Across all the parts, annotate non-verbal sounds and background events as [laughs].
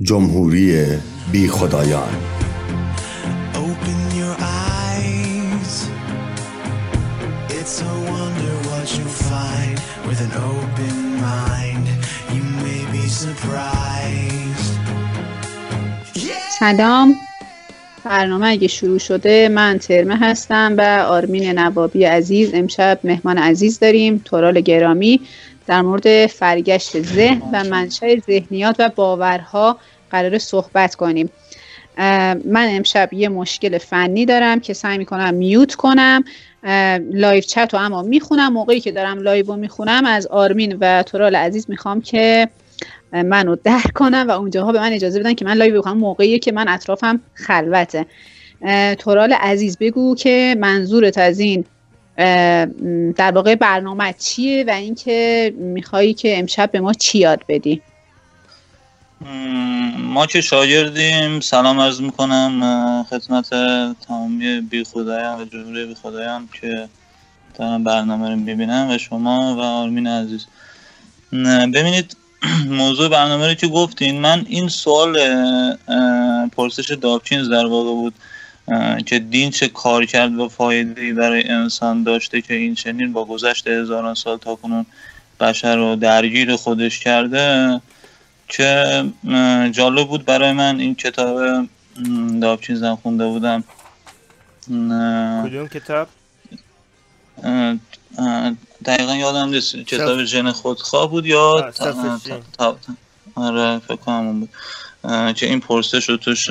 جمهوری بی خدایان Open your eyes. It's a wonder what you find with an open mind. You may be surprised. سلام برنامه اگه شروع شده من ترمه هستم و آرمین نوابی عزیز امشب مهمان عزیز داریم تورال گرامی در مورد فرگشت ذهن و منشأ ذهنیات و باورها قرار صحبت کنیم. من امشب یه مشکل فنی دارم که سعی می‌کنم mute کنم. live chat رو اما می‌خونم. موقعی که دارم live رو می‌خونم از آرمین و تورال عزیز می‌خوام که منو درک کنم و اونجاها به من اجازه بدن که من live بکنم موقعی که من اطرافم خلوته. تورال عزیز بگو که منظورت از این در واقع برنامه چیه و اینکه میخوایی که امشب به ما چی یاد بدی؟ ما که شاگردیم سلام عرض می‌کنم خدمت تمامی بی خدایان و جمهوری بی خدایان که دارن برنامه رو می‌بینن و شما و آرمین عزیز. ببینید [clears throat] موضوع برنامه رو که گفتین من این سوال پرسش دابچینز در واقع بود. که دین چه کار کرد و فایده برای انسان داشته که این چنین با گذشت هزاران سال تا کنون بشر رو درگیر خودش کرده که جالب بود برای من این کتاب دابچینزم خونده بودم. کدوم کتاب؟ دقیقا یادم نیست کتاب ژن خودخواه بود یا آره فکر کنم بود. که این پرسش رو توش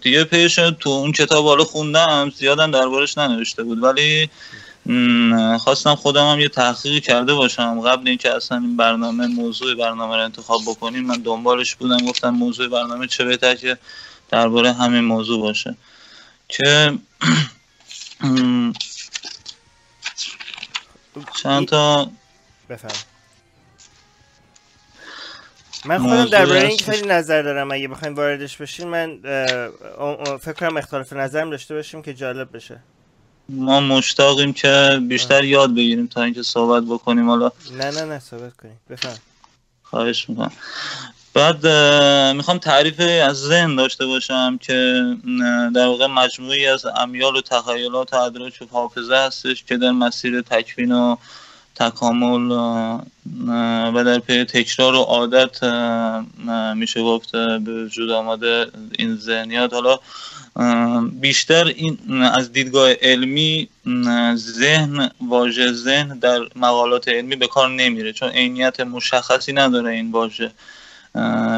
دیگه پیش تو اون کتاب حالا خوندم زیادم دربارش ننوشته بود. ولی خواستم خودم هم یه تحقیقی کرده باشم. قبل اینکه اصلا این برنامه موضوع برنامه رو انتخاب بکنیم من دنبالش بودم. گفتم موضوع برنامه چه بهتر که درباره همین موضوع باشه. که چند تا بفهم من خودم موضوع درباره این. خیلی نظر دارم. اگه بخوایم واردش بشین من فکر کنم اختلاف نظرم داشته باشیم که جالب بشه. ما مشتاقیم که بیشتر یاد بگیریم تا اینکه صحبت بکنیم. حالا نه نه نه صحبت کنیم. بفهم. خواهش می‌کنم. بعد می‌خوام تعریف از ذهن داشته باشم که در واقع مجموعی از امیال و تخیلات و ادراک و حافظه هستش که در مسیر تکوین و تکامل و در پی تکرار و عادت میشه گفت به وجود آمده این ذهنیات حالا بیشتر این از دیدگاه علمی ذهن واژه ذهن در مقالات علمی به کار نمیره چون عینیت مشخصی نداره این واژه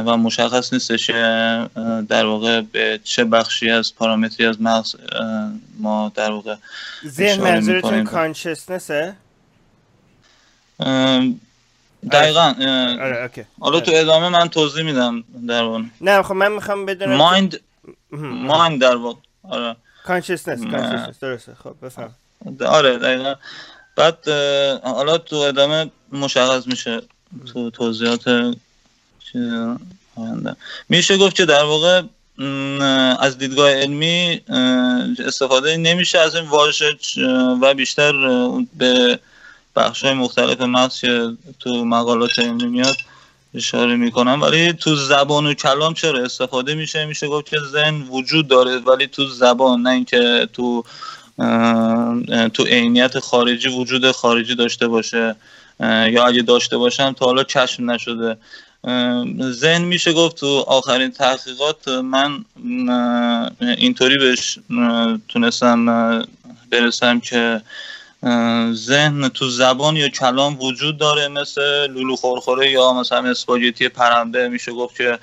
و مشخص نیستش در واقع به چه بخشی از پارامتری از مغز ما در واقع ذهن منظورتون. consciousness ه دقیقا اه، آره okay. حالا تو ادامه من توضیح میدم در واقع. نه خب من می‌خوام بدونم mind mind در واقع. آره. consciousness. consciousness درسته. خب بفهم. آره دقیقا. بعد حالا تو ادامه مشخص میشه تو توضیحات میشه گفت که در واقع از دیدگاه علمی استفاده نمیشه از این واژه و بیشتر به بخش های مختلف مغز که تو مقالات علمی میاد اشاره می‌کنم. ولی تو زبان و کلام چرا استفاده میشه؟ میشه گفت که ذهن وجود داره ولی تو زبان نه اینکه تو تو عینیت خارجی وجود خارجی داشته باشه یا اگه داشته باشم تا حالا کشف نشده. ذهن میشه گفت تو آخرین تحقیقات من اینطوری بهش تونستم برسم که ذهن تو زبان یا کلام وجود داره مثل لولو خورخوره یا مثلا اسپاگتی پرنده میشه گفت که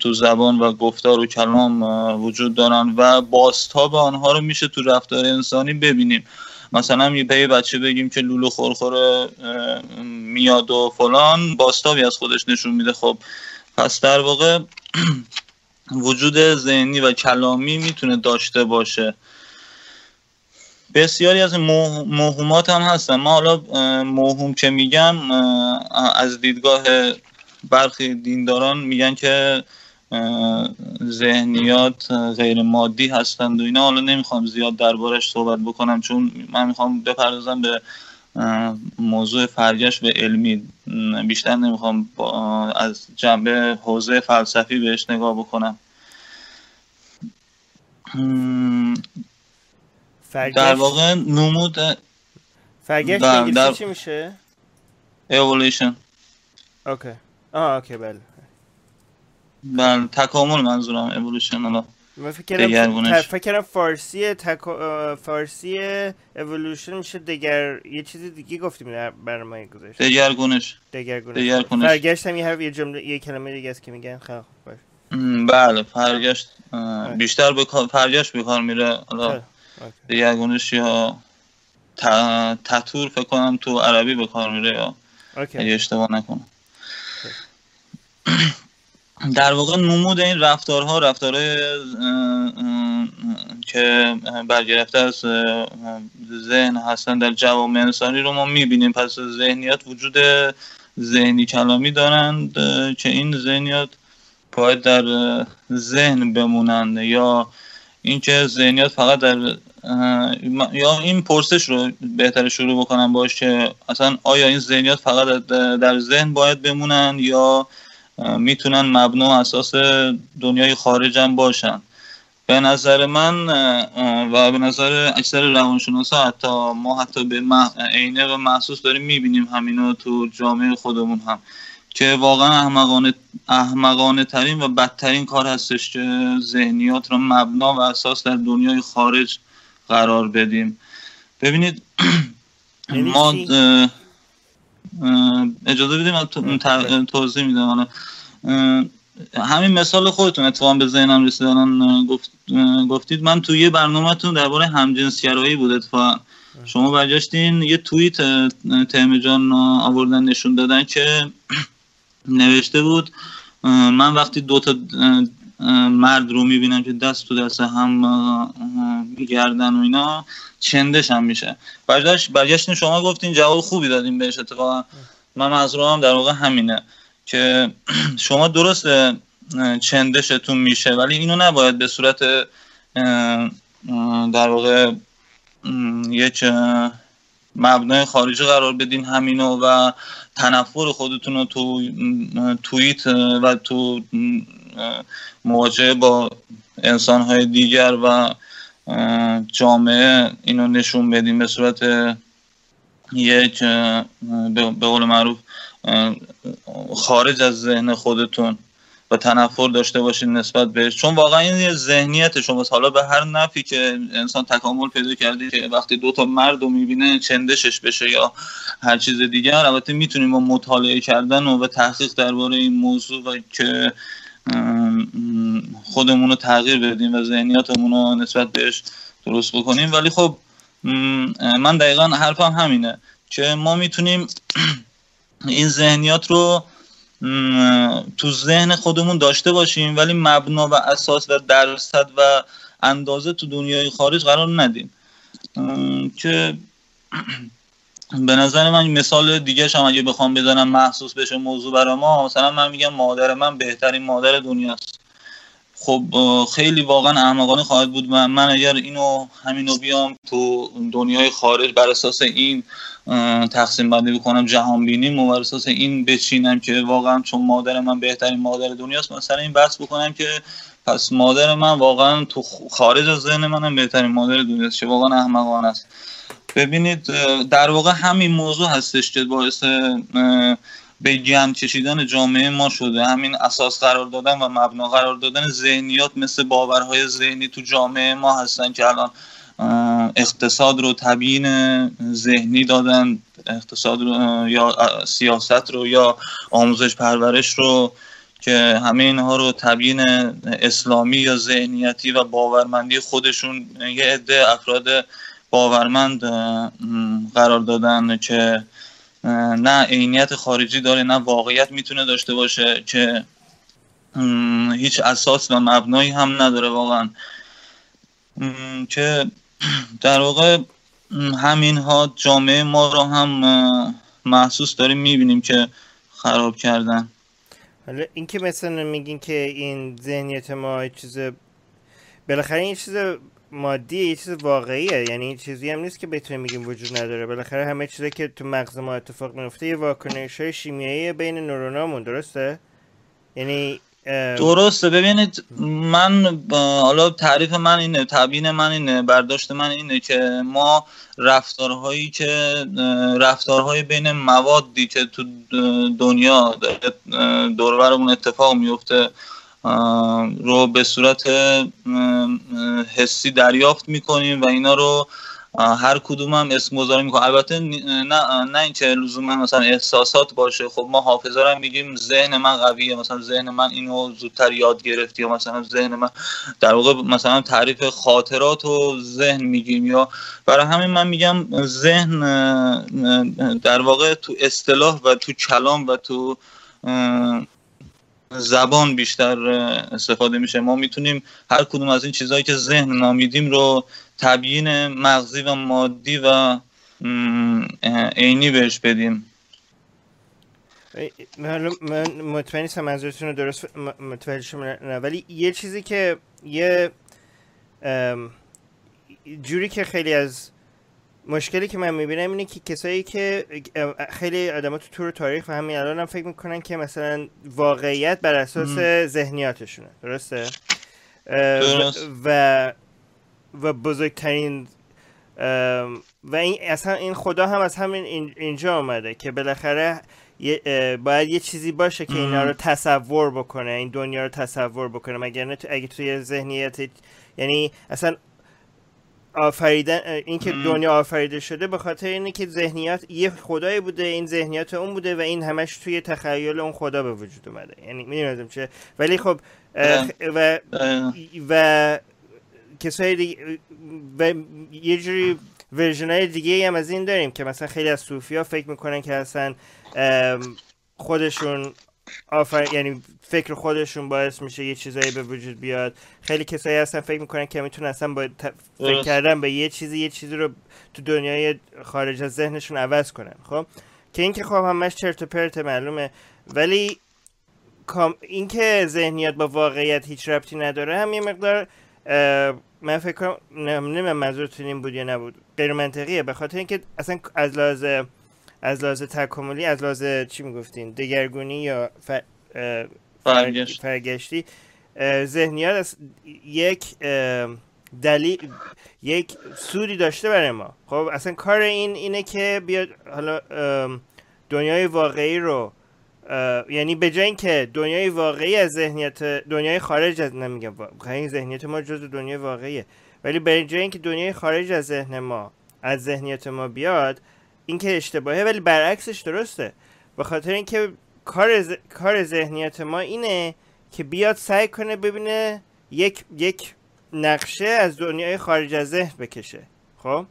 تو زبان و گفتار و کلام وجود دارن و بازتاب آنها رو میشه تو رفتار انسانی ببینیم. مثلا یه یه بچه بگیم که لولو خورخوره میاد و فلان باستابی از خودش نشون میده. خب پس در واقع [clears throat] وجود ذهنی و کلامی می‌تونه داشته باشه. بسیاری از موه- موهومات هم هستن. ما حالا موهوم که میگم از دیدگاه برخی دینداران میگن که ذهنیات غیر مادی هستند و اینا. حالا نمی‌خوام زیاد دربارش صحبت بکنم چون من می‌خوام بپردازم به موضوع فرگشت به علمی. بیشتر نمی‌خوام از جنبه حوزه فلسفی بهش نگاه بکنم. فرگشت در واقع نمود فرگشت در- در- چی میشه؟ اولویشن اوکی. آه اوکی بله. بله تکامل منظورم اولویشن حالا من فکر کردم دگرگونش. ت- فکر کردم فارسی تک... اه، فارسی اولوشن میشه دگر یه چیز دیگه گفتیم در برنامه گذاشته دگرگونش. دگرگونش. دگرگونش. فرگشت هم یه حرف یه جمله یه کلمه دیگه است که میگن. خیلی خوب بله فرگشت. بیشتر به کار- فرگشت به کار میره. حالا. دگرگونش یا ت- تطور فکر کنم تو عربی به کار میره یا اگه اشتباه نکنم. در واقع نمود این رفتارها رفتارهای که برگرفته از ذهن هستن در جوامع انسانی رو ما می‌بینیم. پس ذهنیات وجود ذهنی کلامی دارند که این ذهنیات باید در ذهن بمونند یا اینکه ذهنیات فقط در یا این پرسش رو بهتر شروع بکنم باش که اصلا آیا این ذهنیات فقط در- ذهن باید بمونن یا می‌تونن مبنا و اساس دنیای خارج هم باشن؟ به نظر من و به نظر اکثر روانشناسا حتی ما حتی به عینه و محسوس داریم می‌بینیم همینو تو جامعه خودمون هم. که واقعا احمقانه احمقانه ترین و بدترین کار هستش که ذهنیات رو مبنا و اساس در دنیای خارج قرار بدیم. ببینید ما اجازه بدیم؟ ت- توضیح میدم. حالا همین مثال خودتون اتفاقا به ذهنم رسید الان گفت گفتید من تو یه برنامهتون درباره همجنسگرایی بود. اتفاقا شما برگشتین یه توییت تهم جان آوردن نشون دادن که [clears throat] نوشته بود من وقتی دو تا مرد رو می‌بینم که دست تو دست هم میگردن و اینا چندش هم میشه. برگشت برگشتین شما گفتین جواب خوبی دادین بهش اتفاقا من منظورم در واقع همینه که [clears throat] شما درست چندشتون میشه ولی اینو نباید به صورت در واقع یک مبنای خارجی قرار بدین همینو و تنفر خودتون رو تو اه، و تو مواجهه با انسانهای دیگر و جامعه اینو نشون بدین به صورت یک به قول معروف خارج از ذهن خودتون و تنفر داشته باشین نسبت بهش. چون واقعا این یه ذهنیت شماست. حالا به هر نفی که انسان تکامل پیدا کرده که وقتی دو تا مرد رو می‌بینه چندشش بشه یا هر چیز دیگر البته می‌تونیم با مطالعه کردن و, و تحقیق درباره این موضوع و که خودمون رو تغییر بدیم و ذهنیاتمون رو نسبت بهش درست بکنیم. ولی خب من دقیقا حرفم همینه که ما می‌تونیم [clears throat] این ذهنیات رو تو ذهن خودمون داشته باشیم ولی مبنا و اساس و درصد و اندازه تو دنیای خارج قرار ندیم. که [clears throat] به نظر من مثال دیگه هم اگه بخوام بزنم محسوس بشه موضوع برای ما مثلا من میگم مادر من بهترین مادر دنیاست. خب خیلی واقعا احمقانه خواهد بود. من, من اگر اینو همینو بیام تو دنیای خارج بر اساس این تقسیم بندی بکنم جهان بینیم و بر اساس این بچینم که واقعا چون مادر من بهترین مادر دنیاست مثلا این بحث بکنم که پس مادر من واقعا تو خارج از ذهن منم بهترین مادر دنیاست که واقعا احمقانه است. ببینید در واقع همین موضوع هستش که باعث به گم کشیدن جامعه ما شده. همین اساس قرار دادن و مبنا قرار دادن ذهنیات مثل باورهای ذهنی تو جامعه ما هستن که الان اقتصاد رو تبیین ذهنی دادن اقتصاد رو یا سیاست رو یا آموزش پرورش رو که همه اینها رو تبیین اسلامی یا ذهنیتی و باورمندی خودشون یه عده افراد باورمند قرار دادن که نه عینیت خارجی داره نه واقعیت می‌تونه داشته باشه که هیچ اساس و مبنایی هم نداره واقعا. که در واقع م، همینها جامعه ما رو هم محسوس داریم می‌بینیم که خراب کردن. حالا این که مثلا میگین که این ذهنیت ما چیز بالاخره این چیز مادیه یه چیز واقعیه. یعنی چیزی هم نیست که بتونیم بگیم وجود نداره. بالاخره همه چیزی که تو مغز ما اتفاق میفته یه واکنش های شیمیایی بین نورونامون درسته؟ یعنی درسته. ببینید من حالا تعریف من اینه تبیین من اینه برداشت من اینه که ما رفتارهایی که رفتارهای بین موادی که تو دنیا اه، دور و برمون اتفاق میفته رو به صورت حسی دریافت می‌کنیم و اینا رو هر کدوم هم اسم گذاری می‌کنم البته نه نه اینکه لزوما مثلا احساسات باشه. خب ما حافظه رو میگیم ذهن من قویه. مثلا ذهن من اینو زودتر یاد گرفت یا مثلا ذهن من در واقع مثلا تعریف خاطرات و ذهن میگیم یا برای همین من میگم ذهن در واقع تو اصطلاح و تو کلام و تو زبان بیشتر استفاده میشه ما می‌تونیم هر کدوم از این چیزهایی که ذهن نامیدیم رو تبیین مغزی و مادی و عینی بهش بدیم من مطمئن نیستم منظورتون رو درست متوجه شدم نه. ولی یه چیزی که یه جوری که خیلی از مشکلی که من می‌بینم اینه که کسایی که خیلی آدما تو طور تاریخ و همین الان هم فکر می‌کنن که مثلا واقعیت بر اساس ذهنیاتشونه. درسته؟ درست. و و بزرگترین ام، و این اصلا این خدا هم از همین این- اینجا آمده که بالاخره باید یه چیزی باشه که اینا رو تصور بکنه این دنیا رو تصور بکنه. مگر نه تو- اگه توی ذهنیت یعنی اصلا آفریدن اه، این که دنیا آفریده شده به خاطر اینه که ذهنیات یه خدایی بوده این ذهنیات اون بوده و این همش توی تخیل اون خدا به وجود اومده. یعنی می‌دونم چه؟ ولی خب و و کسای دیگه و یه جوری ورژن های دیگه هم از این داریم که مثلا خیلی از صوفی ها فکر می‌کنن که اصلا خودشون آفر یعنی فکر خودشون باعث میشه یه چیزایی به وجود بیاد خیلی کسایی هستن فکر می‌کنن که می‌تونن اصلا با ت- فکر. کردن به یه چیزی یه چیزی رو تو دنیای خارج از ذهنشون عوض کنن خب که این که خب همش چرت و پرت معلومه ولی. اینکه ذهنیت با واقعیت هیچ ربطی نداره هم یه مقدار من فکر کنم نمی‌دونم منظورتون این بود یا نبود غیر منطقیه به خاطر اینکه اصلا از لحاظ از لحاظ تکاملی از لحاظ چی می‌گفتین؟ دگرگونی یا فرگشت. فرگشتی اه، ذهنیت از یک دلیل یک سودی داشته برای ما. خب اصلا کار این اینه که بیاد حالا دنیای واقعی رو یعنی به جای اینکه دنیای واقعی از ذهنیت دنیای خارج از نمیگم این ذهنیت ما جز دنیای واقعیه. ولی به جای اینکه دنیای خارج از ذهن ما از ذهنیت ما بیاد این که اشتباهه ولی برعکسش درسته به خاطر اینکه کار ز... کار ذهنیت ما اینه که بیاد سعی کنه ببینه یک یک نقشه از دنیای خارج از ذهن بکشه خب.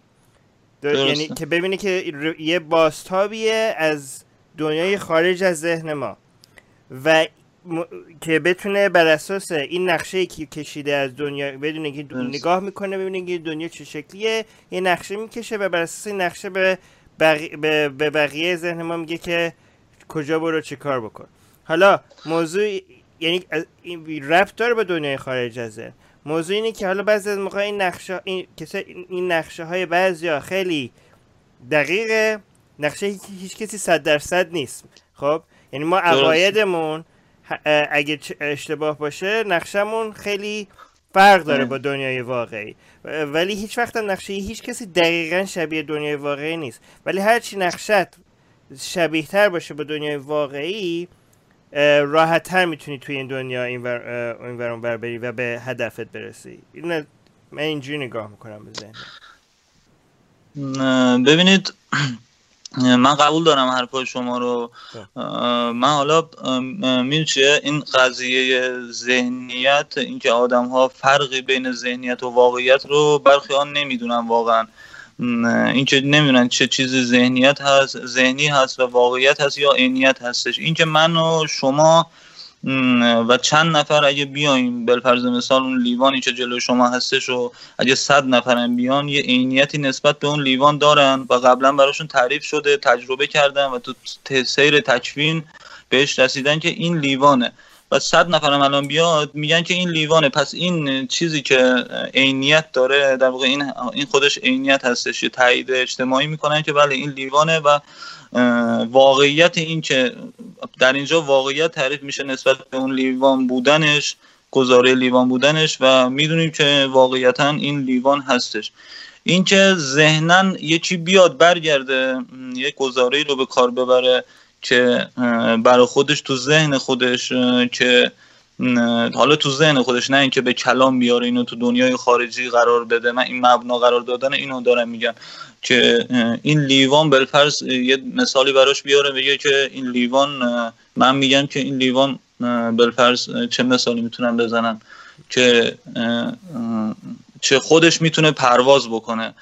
یعنی که ببینه که یه باستابیه از دنیای خارج از ذهن ما و م... که بتونه بر اساس این نقشه که کشیده از دنیا بدونه که دو-. نگاه می‌کنه ببینه که دنیا چه شکلیه یه نقشه می‌کشه و بر اساس این نقشه به, بقی... به... به بقیه ذهن ما میگه که کجا برو چه کار بکن. حالا موضوع یعنی ربط داره با دنیای خارج از ذهن. موضوع اینه که حالا بعضی از موقع این نقشه این این نقشه های بعضیا خیلی دقیقه. نقشه هیچ, کسی صد درصد نیست. خب؟ یعنی ما. عقایدمون اگه اشتباه باشه نقشمون خیلی فرق داره. با دنیای واقعی. ولی هیچ وقت هم نقشه هیچ کسی دقیقا شبیه دنیای واقعی نیست. ولی هرچی نقشت شبیه تر باشه با دنیای واقعی راحت تر می‌تونی توی این دنیا این ور, ور بری و به هدفت برسی. این من اینجوری نگاه می‌کنم به ذهن نه، ببینید من قبول دارم حرفای شما رو. خب. من حالا می‌دونی چیه؟ این قضیه ذهنیت اینکه آدم ها فرقی بین ذهنیت و واقعیت رو برخی ها نمی‌دونن واقعا. اینکه نمی‌دونن چه چیزی ذهنیت هست ذهنی هست و واقعیت هست یا عینیت هستش. اینکه من و شما و چند نفر اگه بیایم بالفرض مثال اون لیوانی که جلوی شما هستش و اگه صد نفرم بیان یه عینیتی نسبت به اون لیوان دارن و قبلا براشون تعریف شده تجربه کردن و تو سیر تکوین بهش رسیدن که این لیوانه. و صد نفرم الان بیاد میگن که این لیوانه. پس این چیزی که عینیت داره در واقع این خودش عینیت هستش یه تایید اجتماعی می‌کنن که بله این لیوانه و واقعیت این که در اینجا واقعیت تعریف میشه نسبت به اون لیوان بودنش گزاره لیوان بودنش و می‌دونیم که واقعیتا این لیوان هستش. اینکه ذهنا یه چی بیاد برگرده یه گزاره رو به کار ببره که برای خودش تو ذهن خودش که حالا تو ذهن خودش نه اینکه به کلام بیاره اینو تو دنیای خارجی قرار بده. من این مبنا قرار دادن اینو دارم میگم که این لیوان بالفرض یه مثالی براش بیاره بگه که این لیوان من میگم که این لیوان اه، چه مثالی می‌تونم بزنم که چه خودش می‌تونه پرواز بکنه.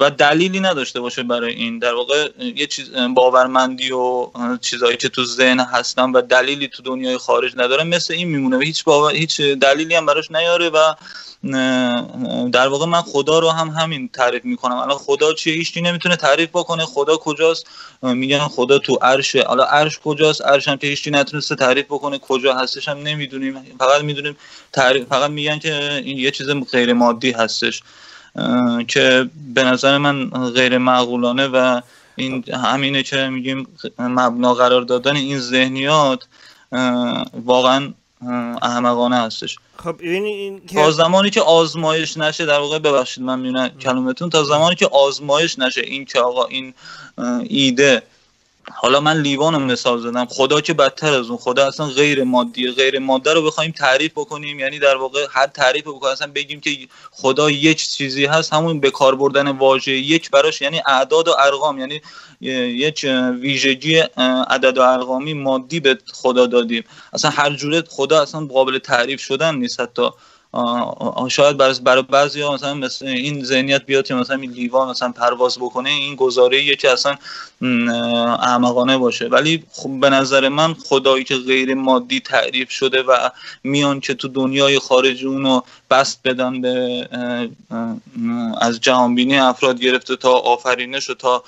و دلیلی نداشته باشه برای این. در واقع یه چیز باورمندی و چیزایی که تو ذهن هستن و دلیلی تو دنیای خارج نداره مثل این میمونه. و هیچ باور هیچ دلیلی هم براش نیاره و در واقع من خدا رو هم همین تعریف می‌کنم. الان خدا چیه؟ هیچ نمی‌تونه تعریف بکنه. خدا کجاست؟ میگن خدا تو عرشه حالا عرش کجاست؟ عرش هم که هیچ نتونسته تعریف بکنه. کجا هستش هم نمی‌دونیم. فقط می‌دونیم تعریف فقط میگن که این یه چیز غیر مادی هستش. که به نظر من غیر معقولانه و این همینه که میگیم مبنا قرار دادن این ذهنیات واقعا احمقانه هستش. خب ببینید این که تا زمانی که آزمایش نشه در واقع ببخشید من میونه کلمتون تا زمانی که آزمایش نشه این که آقا این ایده حالا من لیوان رو مثال زدم. خدا که بدتر از اون خدا اصلا غیر مادیه غیر ماده رو بخوایم تعریف بکنیم. یعنی در واقع هر تعریف بکنیم. اصلا بگیم که خدا یک چیزی هست همون به کار بردن واژه یک براش یعنی اعداد و ارقام. یعنی یک ویژگی عدد و ارقامی مادی به خدا دادیم. اصلا هر جوره خدا اصلا قابل تعریف شدن نیست حتی. شاید برای برای بعضی ها مثلا مثل این ذهنیت بیاد که مثلا لیوان مثلا پرواز بکنه این گزاره که اصلا احمقانه باشه. ولی خب به نظر من خدایی که غیر مادی تعریف شده و میان که تو دنیای خارجی اونو بست بدن به از جهانبینی افراد گرفته تا آفرینش و تا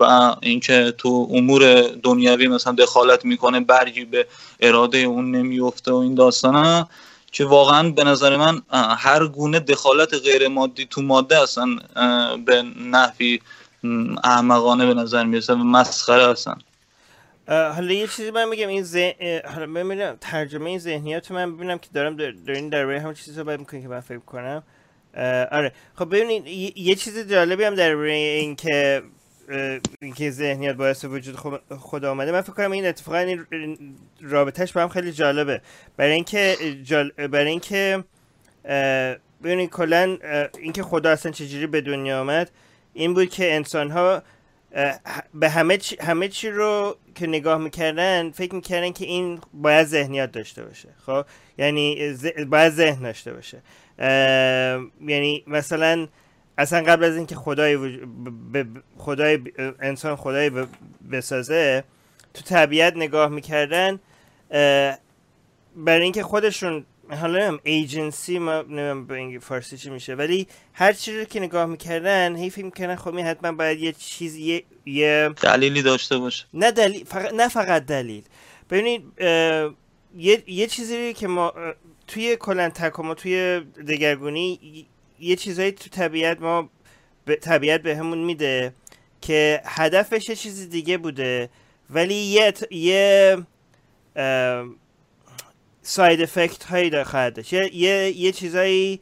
و اینکه تو امور دنیوی مثلا دخالت می‌کنه برگی به اراده اون نمیفته و این داستانه که واقعا به نظر من هر گونه دخالت غیر مادی تو ماده اصلا به نحوی احمقانه به نظر می‌رسه و مسخره اه، حالا یه چیزی من میگم این اه، حالا ببینم ترجمه این ذهنیت رو من ببینم که دارم دارین در همون چیزی صحبت می‌کنین که من فکر کنم. آره. خب ببینید یه- چیز جالبی هم در این که اینکه ذهنیت باعث وجود خدا آمده. من فکر کنم این اتفاقا این رابطهش با هم خیلی جالبه. برای اینکه جال... برای اینکه ببینید کلا اینکه خدا اصلا چجوری به دنیا آمد این بود که انسان ها به همه چی, همه چی رو که نگاه می‌کردن فکر می‌کردن که این باید ذهنیت داشته باشه. خب؟ یعنی ز... باید ذهن داشته باشه. یعنی مثلا اصلا قبل از اینکه خدای وج... ب... ب... خدای ب- انسان خدای ب... بسازه تو طبیعت نگاه می‌کردن برای اینکه خودشون حالا نمیم ایجنسی ما نمیم به فارسی چی میشه ولی هر چیزی رو که نگاه می‌کردن هی فکر می‌کردن خب این حتما باید یه چیز یه, یه دلیلی داشته باشه. نه دلیل فقط نه فقط دلیل. ببینید اه، یه, یه چیزی که ما توی کلن تکامل توی دگرگونی یه چیزایی تو طبیعت ما به طبیعت بهمون میده که هدفش یه چیز دیگه بوده. ولی یه ات- یه ساید افکت هایی داره خواهد یه, یه, یه چیزایی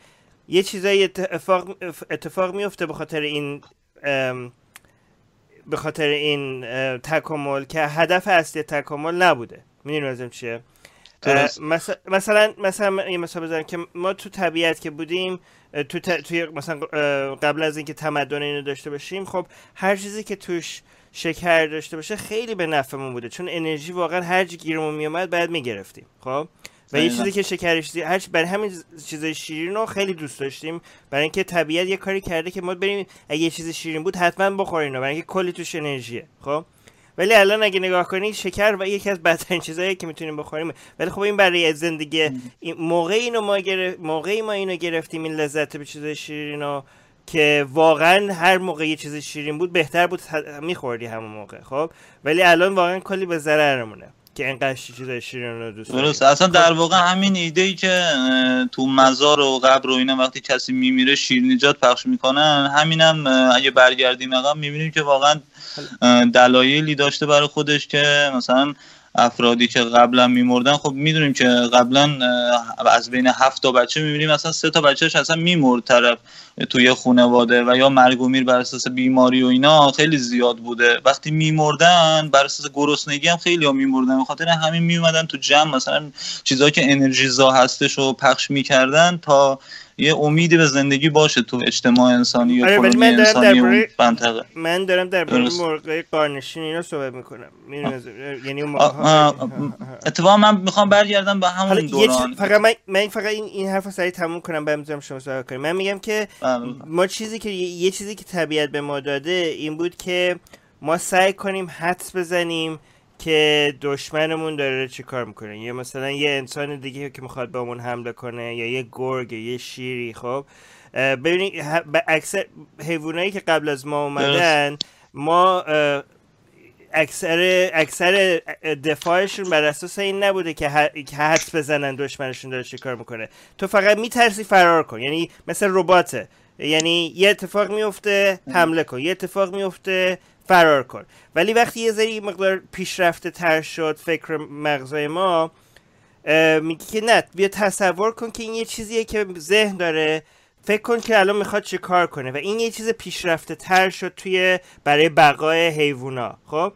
یه چیزایی اتفاق اتفاق میفته به خاطر این به خاطر این تکامل که هدف اصلی تکامل نبوده. می‌دونی منظورم چیه؟ مثلا مثلا مثلا یه مثال بزنم که ما تو طبیعت که بودیم تو ت- توی مثلا قبل از اینکه تمدن اینو داشته باشیم خب هر چیزی که توش شکر داشته باشه خیلی به نفعمون بوده. چون انرژی واقعا هر جا گیرمون میومد باید می‌گرفتیم خب؟ و یه. چیزی که شکرش دی- هر چی- برای همین چیزای شیرین رو خیلی دوست داشتیم. برای اینکه طبیعت یه کاری کرده که ما بریم اگه یه چیز شیرین بود حتما بخورین برای اینکه کلی توش انرژیه خب؟ ولی الان اگه نگاه کنی شکر و یکی از بدترین چیزایی که می‌تونیم بخوریم. ولی خب این برای زندگی این موقع اینو ما گرف... موقعی ما اینو گرفتیم این لذت به چیزای شیرین رو که واقعا هر موقع یه چیز شیرین بود بهتر بود میخوردی همون موقع خب؟ ولی الان واقعا کلی به ضررمونه که اینقدر چیزای شیرین رو دوست درست. اصلا در واقع همین ایده ای که تو مزار و قبر و اینا وقتی کسی میمیره شیرینیجات پخش می‌کنن همینم اگه برگردیم عقب می‌بینیم که واقعا دلایلی داشته برای خودش که مثلا افرادی که قبلا میمردن خب می‌دونیم که قبلا از بین هفت تا بچه می‌بینیم مثلا سه تا بچهش اصلا میمرد طرف توی خانواده و یا مرگ و میر بر اساس بیماری و اینا خیلی زیاد بوده. وقتی میمردن بر اساس گرسنگی هم خیلی ها میمردن. به خاطر همین میومدن تو جمع مثلا چیزایی که انرژیزا هستش رو پخش می‌کردن تا یه امیدی به زندگی باشه تو اجتماع انسانی یا آره، من دارم انسانی درباره- منطقه من دارم در درست. مرغای قارنشین اینا صحبت می‌کنم یعنی اتفاقا من می‌خوام برگردم به همون یه دوران فقط من, من فقط این, این حرف سریع تموم کنم بعد می‌ذارم شما صحبت کنیم من میگم که بله. ما چیزی که یه یه چیزی که طبیعت به ما داده این بود که ما سعی کنیم حدس بزنیم که دشمنمون داره چی کار می‌کنه؟ یا مثلا یه انسان دیگه که می‌خواد به همون حمله کنه یا یه گرگ یا یه شیری خب؟ ببینید به اکثر حیوانایی که قبل از ما اومدن ما اکثر اکثر دفاعشون بر اساس این نبوده که ح- که حدس بزنن دشمنشون داره چی کار می‌کنه. تو فقط میترسی فرار کن. یعنی مثل رباته یعنی یه اتفاق میفته حمله کن. یه اتفاق میفته فرار کن. ولی وقتی یه ذری مقدار پیشرفته تر شد فکر مغزای ما اه، میگی که نه بیا تصور کن که این یه چیزیه که ذهن داره. فکر کن که الان می‌خواد چه کار کنه. و این یه چیز پیشرفته تر شد توی برای بقای حیوونا خب؟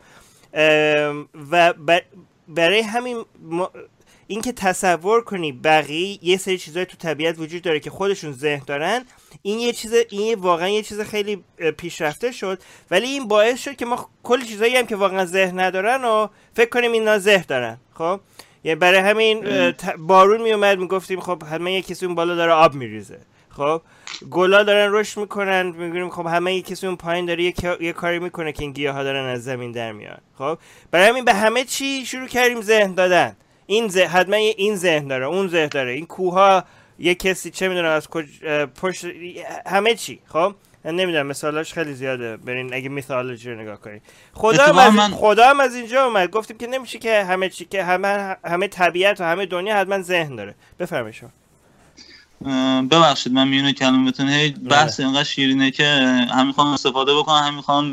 و بر- برای همین اینکه تصور کنی بقیه یه سری چیزای تو طبیعت وجود داره که خودشون ذهن دارن این یه چیز این واقعا یه چیز خیلی پیشرفته شد. ولی این باعث شد که ما کل چیزایی هم که واقعا ذهن ندارن و فکر کنیم اینا ذهن دارن. خب؟ یعنی برای همین بارون میومد می‌گفتیم خب حتما یه کسی اون بالا داره آب میریزه. خب؟ گلا دارن رشد می‌کنن میگیم خب همه یه کسی اون پایین داره یه, یه کاری می‌کنه که این گیاه ها دارن از زمین در میان. خب؟ برای همین به همه چی شروع کردیم ذهن دادن. این ذهن حتما این ذهن داره اون ذهن داره. این کوه ها یه کسی چه می‌دونم از کج... پشت همه چی خب؟ من نمی‌دونم مثالاش خیلی زیاده. برین اگه میثالوجی رو نگاه کنید خدا هم, از... من- خدا هم از اینجا اومد. گفتیم که نمیشه که همه چی که همه همه طبیعت و همه دنیا حتما ذهن داره. بفرمایید شما. ببخشید من میونه کلمتون هی بحث اینقدر شیرینه که هم می‌خوام استفاده بکنم هم می‌خوام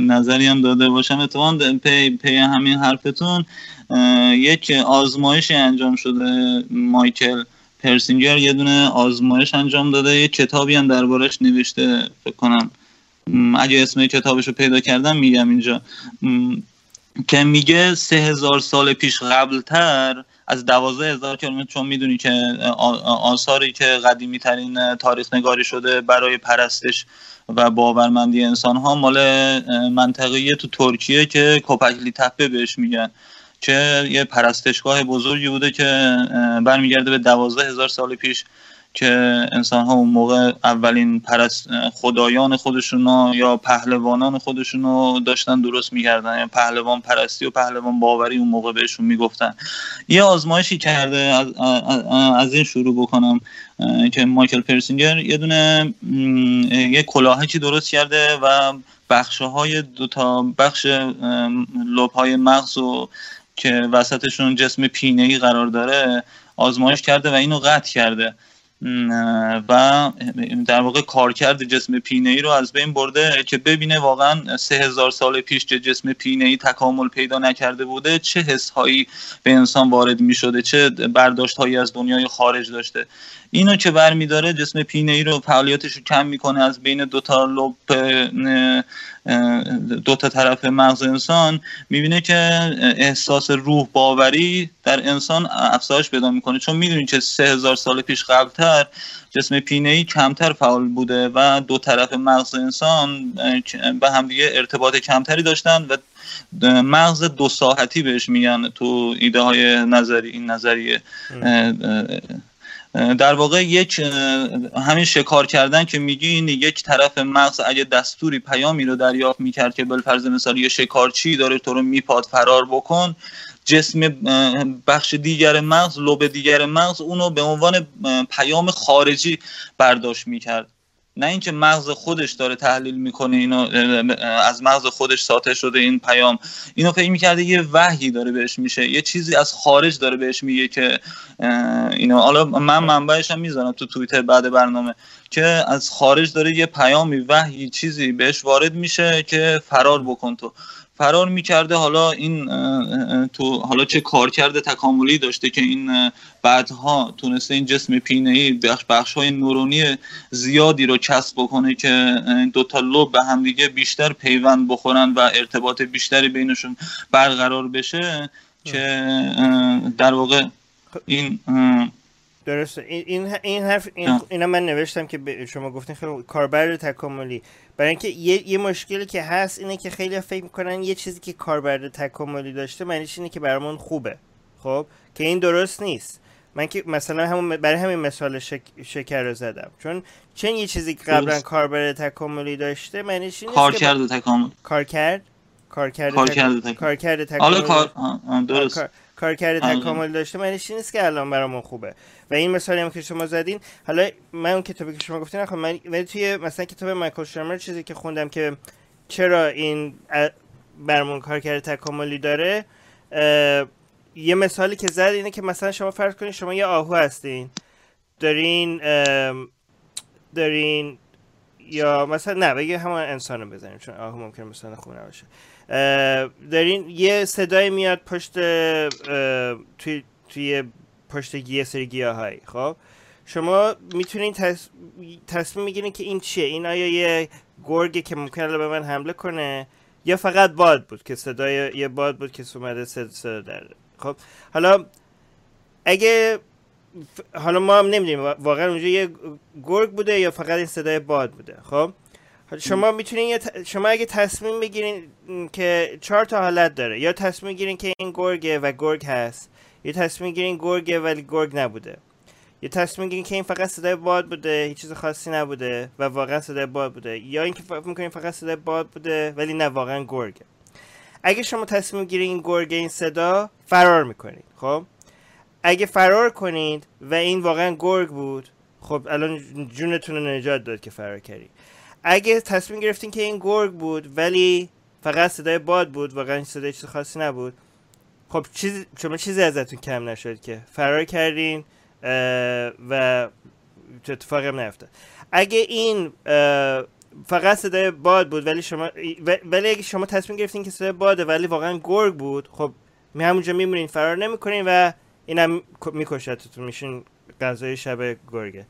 نظری هم داده باشم. اتفاقا پی, پی همین حرفتون یک آزمایشی انجام شده. مایکل پرسینگر یه دونه آزمایش انجام داده. یه کتابی هم دربارش نوشته فکر کنم. اگه اسم کتابش رو پیدا کردم میگم اینجا. که میگه سه هزار سال پیش قبلتر از دوازده هزار کیلومتر چون می‌دونی که آثاری که قدیمی ترین تاریخ نگاری شده برای پرستش و باورمندی انسان ها مال منطقه تو ترکیه که کوپکلی تپه بهش میگن که یه پرستشگاه بزرگی بوده که برمیگرده به دوازده هزار سال پیش که انسان ها اون موقع اولین پرست خدایان خودشون یا پهلوانان خودشون رو داشتن درست می‌کردن. یا پهلوان پرستی و پهلوان باوری اون موقع بهشون می‌گفتن. یه آزمایشی کرده از, از- این شروع بکنم. که مایکل پرسینگر یه دونه یه کلاهکی درست کرده و بخشه های دو تا بخش لب های مغز و که وسطشون جسم پینه ای قرار داره آزمایش کرده و اینو قطع کرده. و در واقع کارکرد جسم پینه ای رو از بین برده که ببینه واقعا سه هزار سال پیش که جسم پینه ای تکامل پیدا نکرده بوده چه حس هایی به انسان وارد می شده چه برداشت هایی از دنیای خارج داشته. اینو که برمیداره جسم پینه ای رو فعالیتش رو کم می‌کنه از بین دو تا لب دو تا طرف مغز انسان می‌بینه که احساس روح باوری در انسان افزایش پیدا می‌کنه. چون می‌دونی که سه هزار سال پیش قبلتر جسم پینه ای کمتر فعال بوده و دو طرف مغز انسان به همدیگه ارتباط کمتری داشتن و مغز دو ساعتی بهش میگن تو ایده های نظری این نظریه. در واقع یک همین شکار کردن که میگین یک طرف مغز اگه دستوری پیامی رو دریافت می‌کرد که بالفرض مثال یه شکارچی داره تو رو میپاد فرار بکن جسم بخش دیگر مغز لوب دیگر مغز اونو به عنوان پیام خارجی برداشت می‌کرد. نه اینکه مغز خودش داره تحلیل می‌کنه اینو از مغز خودش ساطع شده این پیام. اینو فکر می‌کرده یه وحی داره بهش میشه یه چیزی از خارج داره بهش میگه که اینو. حالا من منبعش هم می‌ذارم تو توییتر بعد برنامه که از خارج داره یه پیامی وحی چیزی بهش وارد میشه که فرار بکن تو. فرار می‌کرده. حالا این تو حالا چه کار کرده تکاملی داشته که این بعدها تونسته این جسم پینه ای بخش, بخش های نورونی زیادی رو کسب بکنه که دو تا لوب به همدیگه بیشتر پیوند بخورن و ارتباط بیشتری بینشون برقرار بشه که در واقع این درسته. این این حرف این اینا من نوشتم که شما گفتین خیلی کاربر تکاملی. برای اینکه یه, یه مشکلی که هست اینه که خیلی فکر می‌کنن یه چیزی که کاربر تکاملی داشته معنیش اینه که برامون خوبه. خب؟ که این درست نیست. من که مثلا همون برای همین مثال شک... شکر رو زدم. چون چون یه چیزی که قبلا کاربر تکاملی داشته معنیش اینه کار کرده تکامل. کار کرد؟ کار کرده کار کرده تکامل. کار درست. کار کرده تکامل داشته معنیش نیست که الان برامون خوبه. و این مثالی هم که شما زدین حالا من اون کتابی که شما گفتین نخوام من ولی توی مثلا کتاب مایکل شرمر چیزی که خوندم که چرا این برمون کار کرده تکاملی داره یه مثالی که زد اینه که مثلا شما فرض کنید شما یه آهو هستین. دارین دارین یا مثلا نه بگه همون انسان رو بزنیم چون آهو ممکن مثلا خوب نباشه. دارین یه صدای میاد پشت توی توی پشت یه سری گیاه خب؟ شما می‌تونین تص... تصمیم می‌گیرین که این چیه؟ این آیا یه گرگه که ممکنه به من حمله کنه یا فقط باد بود که صدای یه باد بود که اومده صدا, صدا در خب؟ حالا اگه حالا ما هم نمی‌دونیم واقعا اونجا یه گرگ بوده یا فقط این صدای باد بوده؟ خب؟ شما می‌تونین شما اگه تصمیم بگیرین که چهار تا حالت داره یا تصمیم بگیرین که این گرگه و گرگ هست یه تصمیم گیرین گرگه ولی گرگ نبوده یه تصمیم گیرین که این فقط صدای باد بوده هیچ چیز خاصی نبوده و واقعا صدای باد بوده یا اینکه فکر می‌کنین فقط صدای باد بوده ولی نه واقعا گرگه. اگه شما تصمیم گیرین این گرگ این صدا فرار می‌کنید خب؟ اگه فرار کنید و این واقعا گرگ بود خب الان جونتون رو نجات داد که فرار کردید. اگه تصمیم گرفتین که این گرگ بود ولی فقط صدای باد بود واقعا صدای چیز خاصی نبود. خب چیز شما چیزی ازتون کم نشد که فرار کردین و اتفاقی هم نیفتاد. اگه این فقط صدای باد بود ولی شما ولی اگه شما تصمیم گرفتین که صدای باده ولی واقعا گرگ بود خب می همونجا میمونین فرار نمی‌کنین و اینم میکشتتون میشین غذای شب گرگه.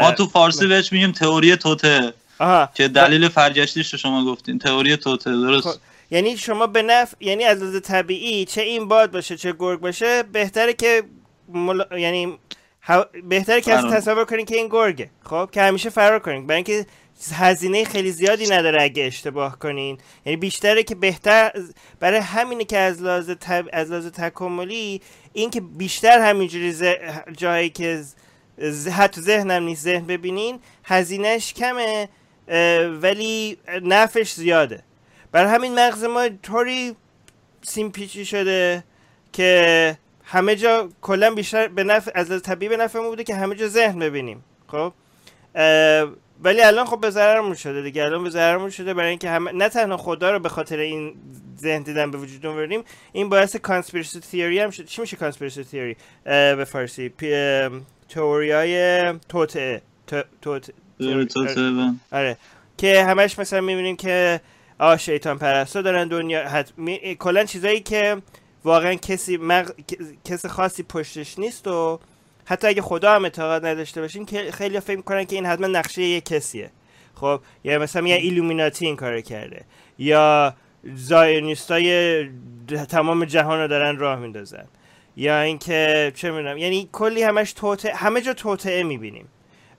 ما تو فارسی بهش میگیم تئوری توته. آها. که دلیل فرگشتیش رو شما گفتین. تئوری توته درست. خب. یعنی شما به نفع یعنی از لحاظ طبیعی چه این باد باشه چه گرگ باشه بهتره که مل... یعنی بهتره که از تصور کنین که این گرگه. خب که همیشه فرار کنین. برای اینکه هزینه خیلی زیادی نداره اگه اشتباه کنین. یعنی بیشتره که بهتر برای همینه که از لحاظ تب... از لحاظ تکاملی این که بیشتر همینجوری ز... جایی که ز... حتی ذهنم نیست ذهن ببینین هزینهش کمه. ولی نفش زیاده. بر همین مغز ما طوری سیمپیچی شده که همه جا کلا بیشتر به نفع از طبیعی به نفع ما بوده که همه جا ذهن ببینیم. خب؟ ولی الان خب به ضررمون شده دیگه. الان به ضررمون شده برای اینکه همه نه تنها خدا رو به خاطر این ذهن دیدن به وجود آوردیم این باعث کانسپیرسی تیوری هم شد. چی میشه کانسپیرسی تیوری به فارسی. تئوری های توته توته آره. که همش مثلا می‌بینیم که آ شیطان پرستا دارن دنیا حت... می... کلا چیزایی که واقعا کسی مغ... کسی خاصی پشتش نیست و حتی اگه خدا هم اعتقاد نداشته باشین که خیلی فکر می‌کنن که این حتما نقشه یه کسیه. خب یا مثلا یه ایلومیناتی این کار کرده. یا زاینیستای تمام جهان رو دارن راه میندازن. یا اینکه چه می‌دونم یعنی کلی همش توته همه جا توطعه می‌بینیم.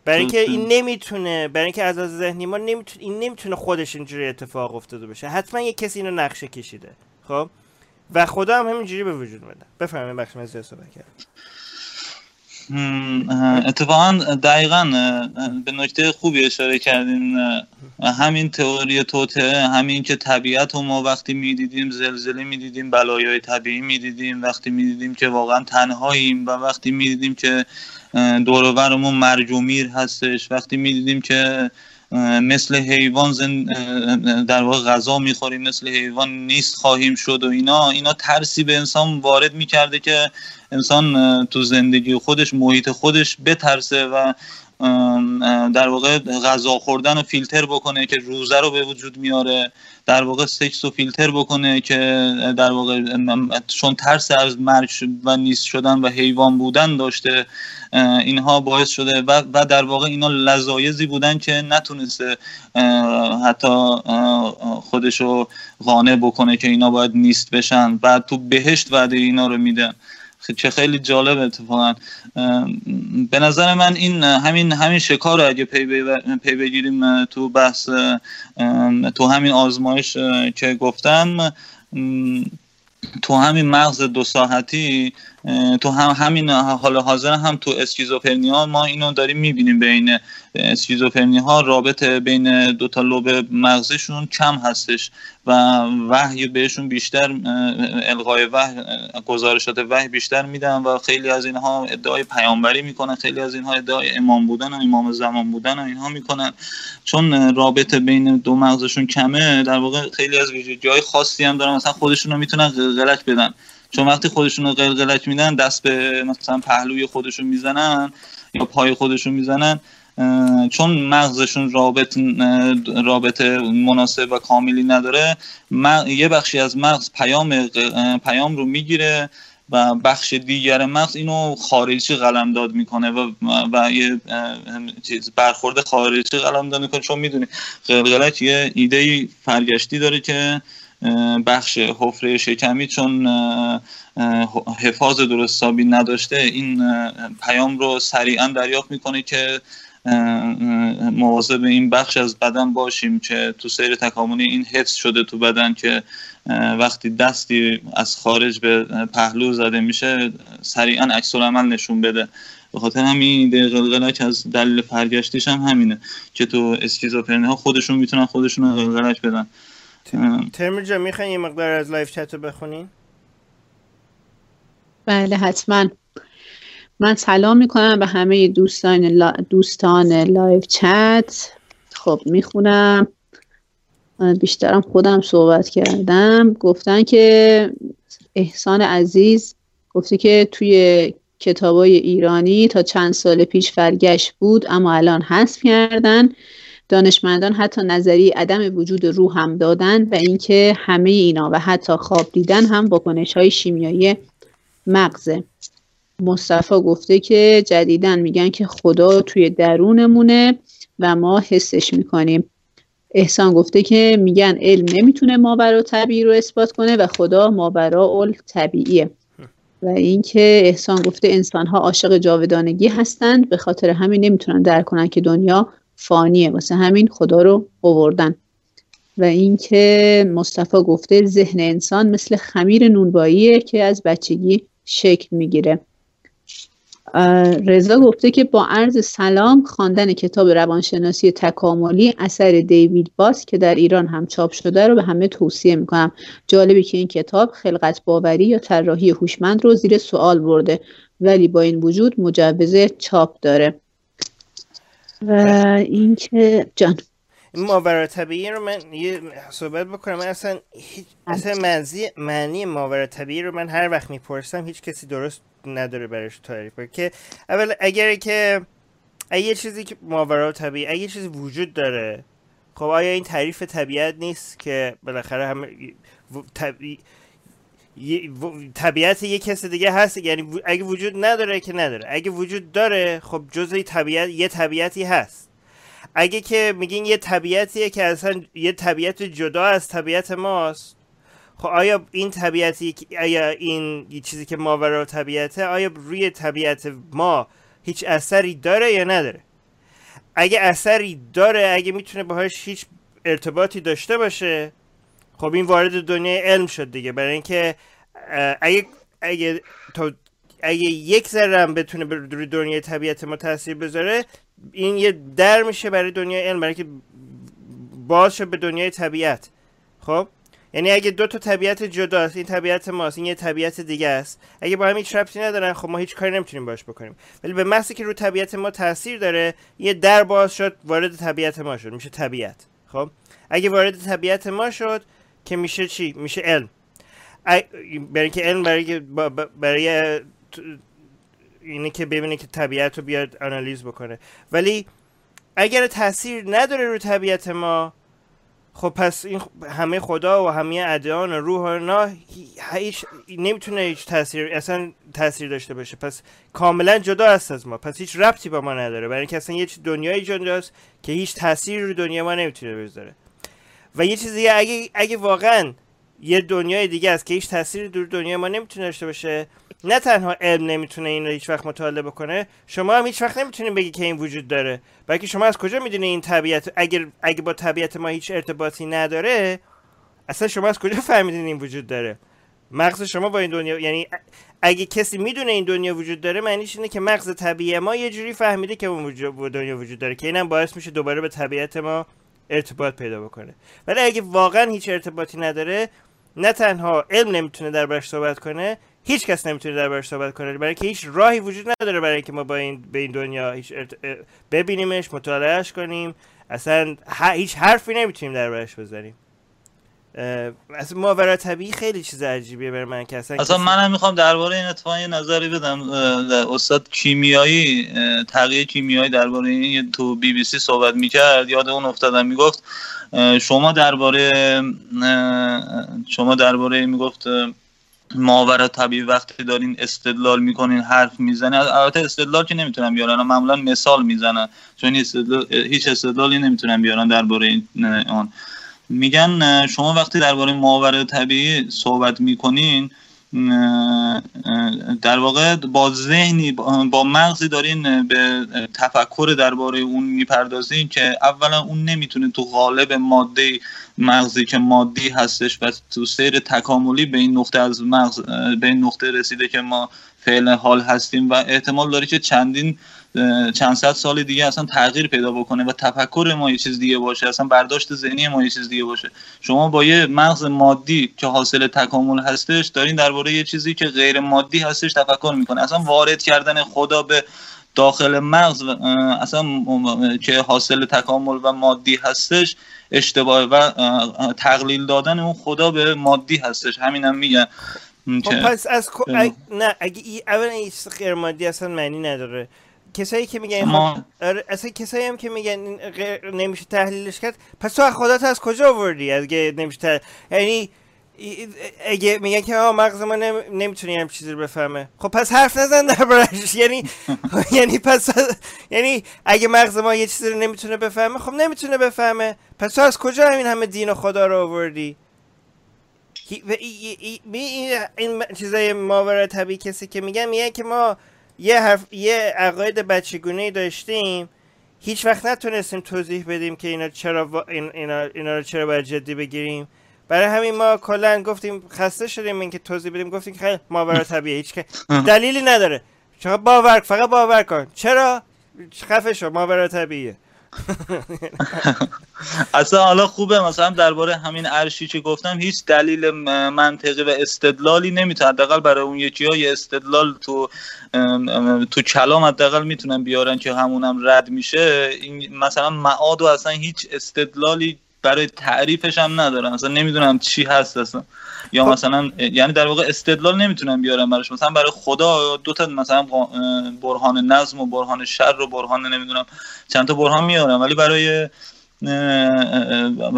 برای اینکه این نمی‌تونه برای اینکه از ذهنی ما نمی‌تونه این نمی‌تونه خودش اینجوری اتفاق افتاده باشه. حتما یه کسی اینو نقشه کشیده. خب؟ و خدا هم همینجوری به وجود اومده. بفرمایید بخش من صحبت کرد اتفاقا دقیقا به نکته خوبی اشاره کردین همین تئوری توته همین که طبیعت و ما وقتی می‌دیدیم زلزله می‌دیدیم بلایای طبیعی می‌دیدیم وقتی می‌دیدیم که واقعا تنهاییم و وقتی می‌دیدیم که دورورمون مرگ و میر هستش. وقتی می‌دیدیم که مثل حیوان زن در واقع غذا می‌خوریم مثل حیوان نیست خواهیم شد و اینا اینا ترسی به انسان وارد می‌کرده که انسان تو زندگی خودش محیط خودش بترسه و در واقع غذا خوردن و فیلتر بکنه که روزه رو به وجود میاره. در واقع سکس و فیلتر بکنه که در واقع چون ترس از مرگ و نیست شدن و حیوان بودن داشته اینها باعث شده و در واقع اینا لذایزی بودن که نتونسته حتی خودشو قانع بکنه که اینا باید نیست بشن. و تو بهشت وعده اینا رو میده. چه خیلی جالب اتفاقا. به نظر من این همین همین شکار رو اگه پی, پی بگیریم تو بحث تو همین آزمایش که گفتم تو همین مغز دو ساعتی تو هم همین حال حاضر هم تو اسکیزوفرنی ما اینو داریم می‌بینیم بین اسکیزوفرنی ها رابطه بین دو تا لوب مغزشون کم هستش و وحی بهشون بیشتر القای وحی گزارشات وحی بیشتر میدن و خیلی از اینها ادعای پیامبری می‌کنن خیلی از اینها ادعای امام بودن و امام زمان بودن و اینها می‌کنن. چون رابطه بین دو مغزشون کمه در واقع خیلی از جای خاصی هم دارن مثلا خودشون رو می‌تونن غلط بدن. چون وقتی خودشون رو قلقلک میدن دست به مثلا پهلوی خودشون می‌زنن یا پای خودشون می‌زنن چون مغزشون رابط رابطه مناسب و کاملی نداره یه بخشی از مغز پیام پیام رو می‌گیره و بخش دیگر مغز اینو خارجی قلمداد می‌کنه و و یه چیز برخورد خارجی قلمداد می‌کنه. چون می‌دونی قلقلک یه ایده فرگشتی داره که بخش حفره شکمی چون حفاظ درست حسابی نداشته این پیام رو سریعا دریافت می‌کنه که مواظب این بخش از بدن باشیم که تو سیر تکاملی این حفظ شده تو بدن که وقتی دستی از خارج به پهلو زده میشه سریعا عکس عمل نشون بده. به خاطر همین قلقله که از دلیل فرگشتیش هم همینه که تو اسکیزوفرنی ها خودشون می‌تونن خودشون قلقلک بدن. ترمر جا می‌خواین یه مقدار از live chat رو بخونین بله حتما. من سلام می‌کنم به همه دوستان دوستان live chat. خب می‌خونم. بیشترم خودم صحبت کردم. گفتن که احسان عزیز گفته که توی کتابای ایرانی تا چند سال پیش فرگشت بود اما الان حذف کردن. دانشمندان حتی نظریه عدم وجود روح هم دادن و اینکه همه اینا و حتی خواب دیدن هم واکنش های شیمیایی مغزه. مصطفی گفته که جدیدن میگن که خدا توی درونمونه و ما حسش می‌کنیم. احسان گفته که میگن علم نمی‌تونه ماورا طبیعی رو اثبات کنه و خدا ماورا اول طبیعیه و اینکه احسان گفته انسان ها عاشق جاودانگی هستند به خاطر همین نمی‌تونن درک کنن که دنیا فانیه. واسه همین خدا رو اووردن و اینکه مصطفی گفته ذهن انسان مثل خمیر نونباییه که از بچگی شکل می‌گیره. رضا گفته که با عرض سلام خواندن کتاب روانشناسی تکاملی اثر دیوید باس که در ایران هم چاپ شده رو به همه توصیه می‌کنم. جالبی که این کتاب خلقت باوری یا طراحی هوشمند رو زیر سوال برده ولی با این وجود مجوز چاپ داره. و اینکه جان. این ماورا طبیعی رو من یه صحبت بکنم. من اصلا هیچ اصلا منزی معنی ماورا طبیعی رو من هر وقت می‌پرسم هیچ کسی درست نداره برش تعریف که اول اگر که اگه چیزی که ماورا طبیعی اگه چیزی وجود داره خب آیا این تعریف طبیعت نیست که بالاخره همه طبیعی طبیعت یه کس دیگه هست یعنی اگه وجود نداره که نداره. اگه وجود داره خب جزء طبیعت یه طبیعتی هست. اگه که میگین یه طبیعتیه که اصلا یه طبیعت جدا از طبیعت ماست خب آیا این طبیعتی آیا این چیزی که ماورا طبیعته آیا روی طبیعت ما هیچ اثری داره یا نداره؟ اگه اثری داره اگه می‌تونه باهاش هیچ ارتباطی داشته باشه خب این وارد دنیای علم شد دیگه. برای اینکه اگه اگه تا اگه یک ذره هم بتونه روی دنیای طبیعت ما تاثیر بذاره این یه در میشه برای دنیای علم برای که باز به دنیای طبیعت. خب؟ یعنی اگه دو تا طبیعت جداست این طبیعت ماست این یه طبیعت دیگه است. اگه با هم هیچ ربطی ندارن خب ما هیچ کاری نمی‌تونیم باش بکنیم. ولی به محضی که رو طبیعت ما تاثیر داره یه در باز شد وارد طبیعت ما شد. میشه طبیعت. خب؟ اگه وارد طبیعت ما شد که میشه چی؟ میشه علم. برای که علم برای برای اینه که ببینه که طبیعت رو بیاد آنالیز بکنه. ولی اگر تاثیر نداره رو طبیعت ما خب پس این همه خدا و همه ادیان و روح و اینا هی- هیچ نمی‌تونه هیچ تاثیر اصلا تاثیر داشته باشه. پس کاملا جدا است از ما. پس هیچ ربطی با ما نداره. برای اینکه اصلا یه دنیای جداست که هیچ تاثیری رو دنیا ما نمی‌تونه بذاره. و یه چیز دیگه اگه اگه واقعا یه دنیای دیگه است که هیچ تأثیری دور دنیای ما نمی‌تونه داشته باشه نه تنها علم نمی‌تونه این رو هیچ وقت مطالعه بکنه شما هم هیچ وقت نمی‌تونین بگی که این وجود داره. بلکه شما از کجا می‌دونی این طبیعت اگر اگه با طبیعت ما هیچ ارتباطی نداره اصلا شما از کجا فهمیدین این وجود داره؟ مغز شما با این دنیا یعنی اگه کسی می‌دونه این دنیا وجود داره معنیش اینه که مغز طبیعی ما یه جوری فهمیده که اون وجود دنیا وجود داره که اینم باعث میشه دوباره به طبیعت ما ارتباط پیدا بکنه. ولی اگه واقعا هیچ ارتباطی نداره نه تنها علم نمی‌تونه دربارش صحبت کنه هیچ کس نمی‌تونه دربارش صحبت کنه. برای که هیچ راهی وجود نداره برای اینکه ما با این به این دنیا هیچ ارت... ببینیمش مطالعهش کنیم. اصلا ه... هیچ حرفی نمی‌تونیم دربارش بزنیم. اصلا ماورا طبیعی خیلی چیز عجیبیه برای من که اصلا اصلا منم می‌خوام درباره این اتفاق یه نظری بدم. استاد کیمیایی تقیه کیمیایی درباره این تو بی بی سی صحبت می‌کرد یاد اون افتادم می‌گفت شما درباره شما درباره می‌گفت ماورا طبیعی وقتی دارین استدلال می‌کنین حرف می‌زنه البته استدلال که نمی‌تونن بیارن معمولا مثال می‌زنن چون استدلال هیچ استدلالی نمی‌تونن بیارن درباره این آن. میگن شما وقتی درباره ماورا طبیعی صحبت می‌کنین در واقع با ذهنی با مغزی دارین به تفکر درباره اون می‌پردازین که اولا اون نمی‌تونه تو قالب ماده مغزی که مادی هستش و تو سیر تکاملی به این نقطه از مغز به این نقطه رسیده که ما فعل حال هستیم و احتمال داره که چندین چند صد سال دیگه اصلا تغییر پیدا بکنه و تفکر ما یه چیز دیگه باشه اصلا برداشت ذهنی ما یه چیز دیگه باشه. شما با یه مغز مادی که حاصل تکامل هستش دارین درباره یه چیزی که غیر مادی هستش تفکر می‌کنه. اصلا وارد کردن خدا به داخل مغز اصلا که حاصل تکامل و مادی هستش اشتباه و تقلیل دادن اون خدا به مادی هستش. همینم میگن. خب پس از کو- بگو. اگ... نه اگه ای... اولا این چیز غیر مادی اصلا معنی نداره. کسایی که میگن ما- خب... آره، اصلا کسایی هم که میگن. نمیشه تحلیلش کرد. پس تو خودت از کجا آوردی اگه نمیشه تحلیل... یعنی اگه میگن که آه مغز ما نم... نمی‌تونه هم چیزی رو بفهمه. خب پس حرف نزن دربارش [laughs] یعنی [laughs] یعنی پس یعنی اگه مغز ما یه چیزی رو نمی‌تونه بفهمه خب نمی‌تونه بفهمه. پس تو از کجا همین همه دین و خدا رو آوردی؟ این چیزای ماورا طبیعی کسی که میگن میگن که ما یه حرف یه عقاید بچگونه داشتیم. هیچ وقت نتونستیم توضیح بدیم که اینا چرا این اینا, اینا رو چرا باید جدی بگیریم. برای همین ما کلا گفتیم خسته شدیم اینکه توضیح بدیم. گفتیم که خیلی ماورا [laughs] طبیعی هیچ که دلیلی نداره. چرا باور فقط باور کن. چرا؟ خفه شو ماورا طبیعیه. [laughs] اصلا حالا خوبه مثلا درباره همین عرشی که گفتم هیچ دلیل منطقی و استدلالی نمی‌تونه حداقل برای اون یکی ها یه استدلال تو تو کلام حداقل می‌تونن بیارن که همونم رد میشه. این مثلا معاد و اصلا هیچ استدلالی برای تعریفش هم ندارن اصلا نمی‌دونم چی هست اصلا. یا خب. مثلا یعنی در واقع استدلال نمی‌تونن بیارن براش. مثلا برای خدا دو تا مثلا برهان نظم و برهان شر و برهان نمی‌دونم چند تا برهان میارن ولی برای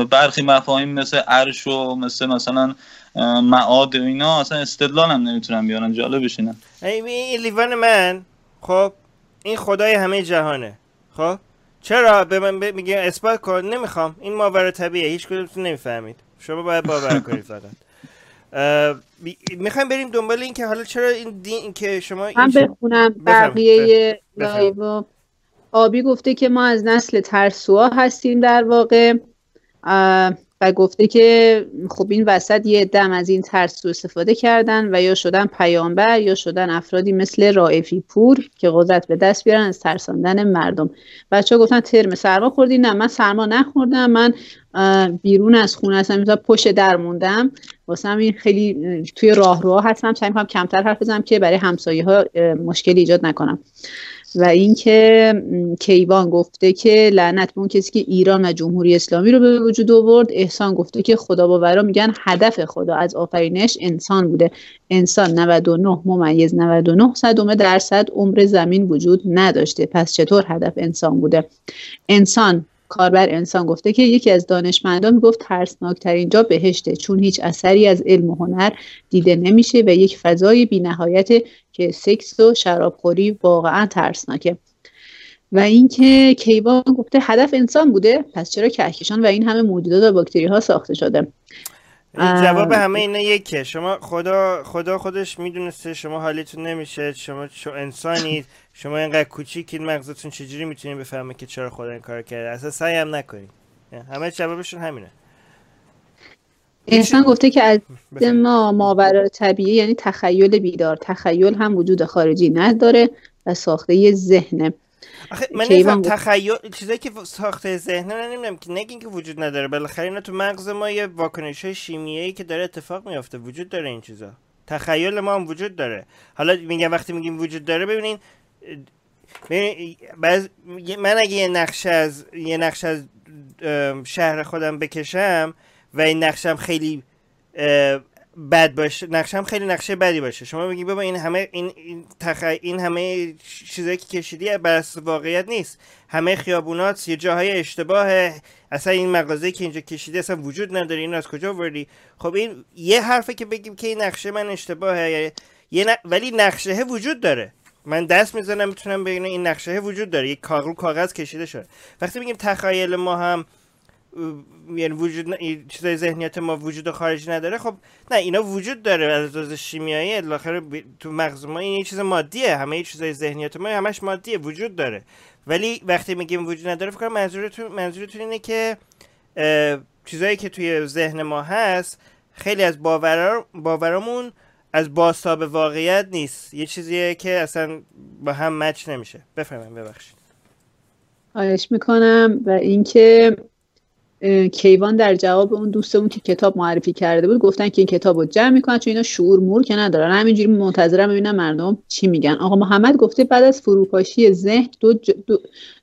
برخی مفاهیم مثل عرش و مثل مثلا معاد و اینا اصلا استدلال هم نمی‌تونن بیارن جالبش اینه این لیوان من خب این خدای همه جهانه. خب چرا به من میگه اثبات کن؟ نمی‌خوام. این ماورا طبیعیه. هیچ کدومتون نمی‌فهمید. شما باید باور کنید فقط. می‌خوایم بریم دنبال این که حالا چرا این دین که شما این من بخونم. بقیه. live آبی گفته که ما از نسل ترسوها هستیم در واقع و گفته که خب این وسط یه دم از این ترس رو استفاده کردن و یا شدن پیامبر یا شدن افرادی مثل رائفی پور که قدرت به دست بیارن از ترساندن مردم. بچه ها گفتن ترم سرما خوردی؟ نه من سرما نخوردم من بیرون از خونه هستم پشت در موندم. واسه این خیلی توی راهروها هستم سعی می‌کنم کمتر حرف بزنم که برای همسایه ها مشکلی ایجاد نکنم. و اینکه کیوان گفته که لعنت به اون کسی که ایران و جمهوری اسلامی رو به وجود آورد. احسان گفته که خدا باورا میگن هدف خدا از آفرینش انسان بوده. انسان 99 ممیز 99 صدومه درصد عمر زمین وجود نداشته. پس چطور هدف انسان بوده؟ انسان کاربر انسان گفته که یکی از دانشمندان گفت ترسناکترین جا بهشته چون هیچ اثری از علم و هنر دیده نمیشه و یک فضای بینهایت که سکس و شرابخوری واقعا ترسناکه. و اینکه کیوان گفته هدف انسان بوده پس چرا کهکشان و این همه موجودات و باکتری ها ساخته شده؟ جواب همه اینا یکه. شما خدا خدا خودش می‌دونسته شما حالیتون نمیشه شما شو انسانید شما اینقدر کوچیکید مغزتون چجوری می‌تونید بفهمه که چرا خدا این کار کرده؟ اصلا سعی هم نکنید. همه جوابشون همینه. انسان گفته که از ما ماورا طبیعی یعنی تخیل بیدار. تخیل هم وجود خارجی نداره و ساخته ذهنه. آخه من نمی‌دونم تخیل چیزایی که ساخته ذهن رو نمی‌دونم که نگین که وجود نداره. بالاخره اینا تو مغز ما یه واکنش های شیمیایی که داره اتفاق میافته. وجود داره این چیزا. تخیل ما هم وجود داره. حالا میگم وقتی میگیم وجود داره ببینین بعض من اگه یه نقشه از یه نقشه از شهر خودم بکشم و این نقشم خیلی بد باشه نقشم خیلی نقشه بدی باشه. شما میگی بابا این همه این این, تخ... این همه چیزایی که کشیدی بر واقعیت نیست. همه خیابونات یه جاهای اشتباه اصلا این مغازه که اینجا کشیده اصلا وجود نداره. این از کجا وردی خب این یه حرفه که بگیم که این نقشه من اشتباهه. یه ولی نقشه وجود داره. من دست می‌زنم می‌تونم بگم این نقشه وجود داره. یک کاغذ کاغذ کشیده شده. وقتی میگیم تخیل ما هم یعنی وجود. چیزای ذهنیت ما وجود خارجی نداره. خب نه اینا وجود داره از لحاظ شیمیایی الاخر تو مغز ما این چیز مادیه. همه چیزای ذهنیت ما همش مادیه وجود داره. ولی وقتی میگیم وجود نداره فکر منظورتون منظورتون اینه که چیزایی که توی ذهن ما هست خیلی از باورا... باورامون از باستاب واقعیت نیست. یه چیزیه که اصلا با هم مچ نمیشه. بفرمایید ببخشید. خواهش می‌کنم و اینکه کیوان در جواب اون دوستمون که کتاب معرفی کرده بود گفتن که این کتاب رو جمع می‌کنن چون اینا شعور مور که ندارن. همینجوری منتظرم ببینم مردم چی میگن. آقا محمد گفته بعد از فروپاشی ذهن دو, دو,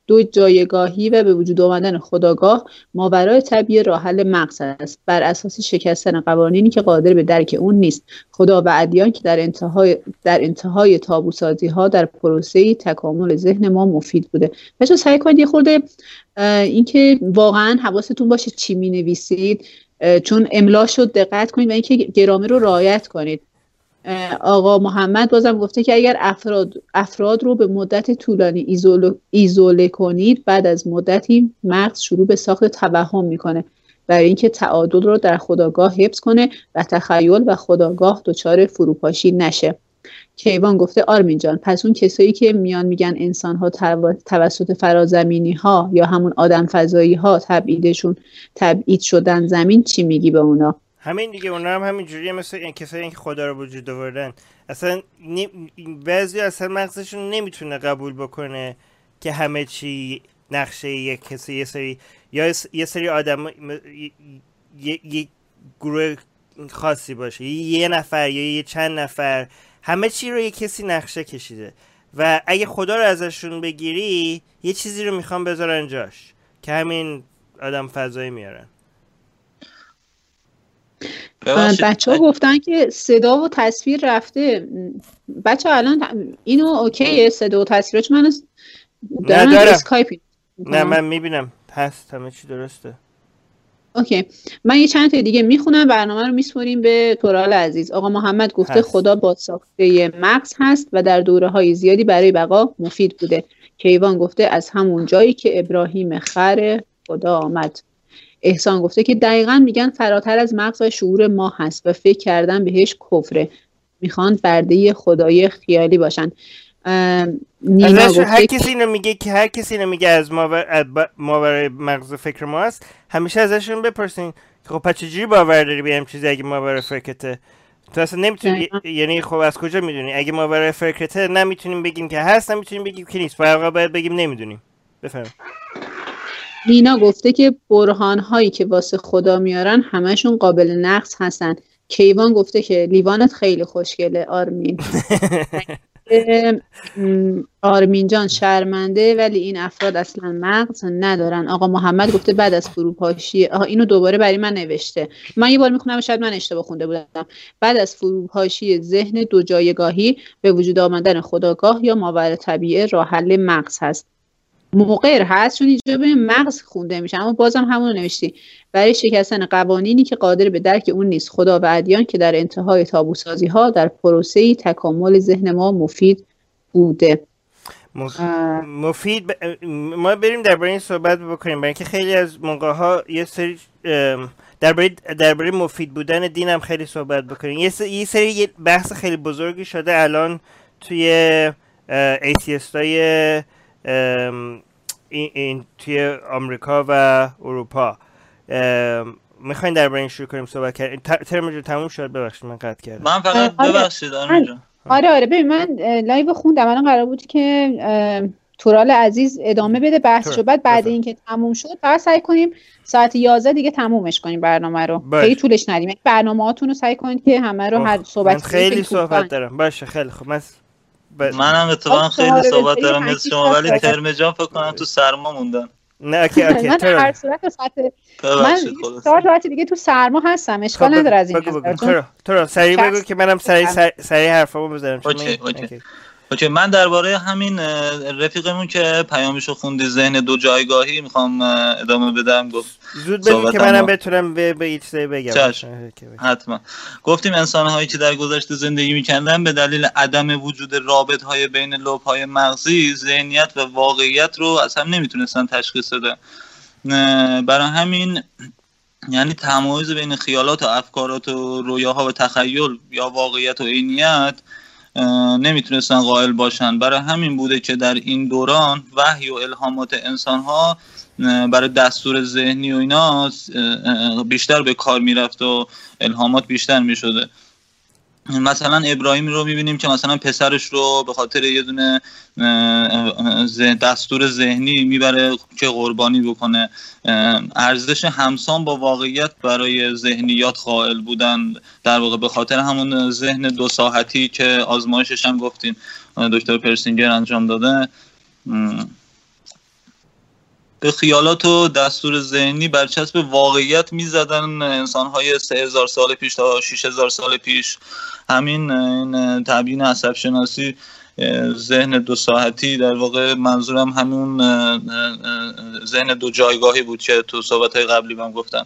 دو جایگاهی و به وجود آمدن خداگاه ماورای طبیعی راه حل مغز است. بر اساس شکستن قوانینی که قادر به درک اون نیست خدا و ادیان که در انتهای در انتهای تابوسازی ها در پروسه تکامل ذهن ما مفید بوده. بچا سعی کنید یه خورده اینکه واقعا حواستون باشه چی می نویسید چون املا شد دقت کنید و اینکه گرامر رو رعایت کنید. آقا محمد بازم گفته که اگر افراد, افراد رو به مدت طولانی ایزوله کنید بعد از مدتی مغز شروع به ساخت توهم می‌کنه. برای اینکه تعادل رو در خداگاه حفظ کنه و تخیل و خداگاه دچار فروپاشی نشه. کیوان گفته آرمین جان پس اون کسایی که میان میگن انسان ها توسط فرازمینی ها یا همون آدم فضایی ها تبعیدشون تبعید شدن زمین چی میگی به اونا؟ همین دیگه اونا هم همین جوریه مثل این کسایی که خدا رو وجود آوردن. اصلا بعضی اصلا مغزشون نمی‌تونه قبول بکنه که همه چی نقشه یک کسی یه سری یا یه سری آدم یه گروه خاصی باشه. یه نفر یا یه چند نفر. همه چی رو یه کسی نقشه کشیده. و اگه خدا رو ازشون بگیری یه چیزی رو می‌خوام بذارن جاش که همین آدم فضایی میارن. بچه ها گفتن که صدا و تصویر رفته. بچه ها الان اینو okay ه صدا و تصویر من دارم اسکایپ نه من می‌بینم. هست همه چی درسته. okay. من یه چند تا دیگه می‌خونم برنامه رو میسپریم به تورال عزیز. آقا محمد گفته هست. خدا با ساخته مغز هست و در دوره های زیادی برای بقا مفید بوده. کیوان گفته از همون جایی که ابراهیم خر خدا آمد. احسان گفته که دقیقا میگن فراتر از مغز و شعور ما هست و فکر کردن بهش کفره. می‌خوان برده خدای خیالی باشن. نینا هر گفته که کسی اینو میگه که هر کسی اینو میگه از ماور از ب- ماورای مغز فکر ماست همیشه ازشون بپرسین. که خب پس چجوری باور داری به هم چیزی اگه ماورای فکرته؟ تو اصلا نمی‌تونی. یعنی خب از کجا می‌دونی؟ اگه ماورای فکرته نمی‌تونیم بگیم که هست نمی‌تونیم بگیم که نیست. فقط باید بگیم نمی‌دونیم. بفهم نینا گفته که برهان هایی که واسه خدا میارن همشون قابل نقص هستن. کیوان گفته که لیوانت خیلی خوشگله آرمین. [laughs] آرمین جان شرمنده ولی این افراد اصلا مغز ندارن. آقا محمد گفته بعد از فروپاشی آها اینو دوباره برای من نوشته. من یه بار می‌خونم شاید من اشتباه خونده بودم. بعد از فروپاشی ذهن دو جایگاهی به وجود آمدن خداگاه یا ماور طبیعه راه حل مغز هست. مقر هست چون اینجا به مغز خونده میشه اما بازم همون رو نوشتی. برای شکستن قوانینی که قادر به درک اون نیست. خدا و ادیان که در انتهای تابوسازی ها در پروسه تکامل ذهن ما مفید بوده. مف- مفید ب- ما بریم درباره این صحبت بکنیم. برای اینکه خیلی از موقع ها یه سری درباره درباره مفید بودن دین هم خیلی صحبت بکنیم. یه سری, یه سری بحث خیلی بزرگی شده الان توی atheist های این, این توی آمریکا و اروپا. می‌خواین درباره این شروع کنیم صحبت کردیم. ترم جو تموم شد؟ ببخشید من قطع کردم. من فقط آره. ببخشید جان آره آره ببین من live خوندم. الان قرار بود که تورال عزیز ادامه بده بحثشو تورال، بعد بعد. اینکه تموم شد فقط سعی کنیم ساعت 11 دیگه تمومش کنیم برنامه رو. باش. خیلی طولش ندیم. یعنی برنامه هاتون رو سعی کنید که همه رو هر صحبت من خیلی صحبت دارم. باشه خیلی خوب. من ب- منم اتفاقا خیلی آره، صحبت دارم مثل شما ولی. ترم جان فکر کنم تو سرما موندن نه okay okay من هر صورت ساعت من چهار ساعت دیگه تو سرما هستم اشکال خب، نداره از این تورال تورال سریع بگو که منم سریع سریع- حرفامو بزنم اوکی، من- اوکی. اوکی. من درباره همین رفیقمون که پیامشو خوندی ذهن دو جایگاهی می‌خوام ادامه بدم گفت زود بگو که منم بتونم به به چیزایی بگم. حتما گفتیم انسان هایی که در گذشته زندگی می‌کردن به دلیل عدم وجود رابط های بین لوب های مغزی ذهنیت و واقعیت رو از هم نمی‌تونستن تشخیص بدن برای همین یعنی تمایز بین خیالات و افکارات و رویاها و تخیل یا واقعیت و عینیت نمی‌تونستن قائل باشن. برای همین بوده که در این دوران وحی و الهامات انسان ها برای دستور ذهنی و اینا بیشتر به کار می‌رفت و الهامات بیشتر می‌شده. مثلا ابراهیم رو می‌بینیم که مثلا پسرش رو به خاطر یه دونه دستور ذهنی می‌بره که قربانی بکنه. ارزش همسان با واقعیت برای ذهنیات قائل بودن. در واقع به خاطر همون ذهن دو ساعتی که آزمایشش هم گفتین اه، دکتر پرسینگر انجام داده. به خیالات و دستور ذهنی برچسب واقعیت می‌زدن انسان های سه هزار سال پیش تا 6000 سال پیش. همین این تبیین عصب شناسی ذهن دو ساعتی در واقع منظورم همون ذهن دو جایگاهی بود که تو صحبت های قبلی من گفتم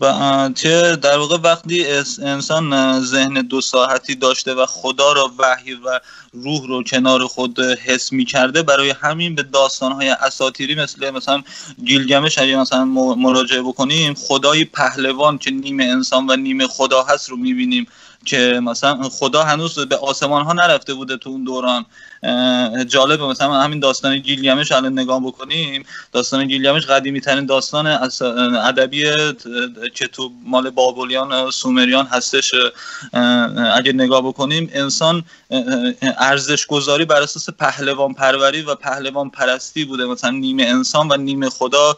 و که در واقع وقتی انسان ذهن دو ساعتی داشته و خدا را وحی و روح رو کنار خود حس می کرده برای همین به داستانهای اساتیری مثل مثلا گیلگمش اگه مثلا مراجعه بکنیم خدای پهلوان که نیمه انسان و نیمه خدا هست رو می‌بینیم. که مثلا خدا هنوز به آسمان ها نرفته بوده تو اون دوران. جالبه مثلا همین داستان گیلگمش الان نگاه بکنیم. داستان گیلگمش قدیمی ترین داستان اس- ادبی که تو مال بابلیان سومریان هستش. اگه نگاه بکنیم انسان ارزش گذاری بر اساس پهلوان پروری و پهلوان پرستی بوده. مثلا نیمه انسان و نیمه خدا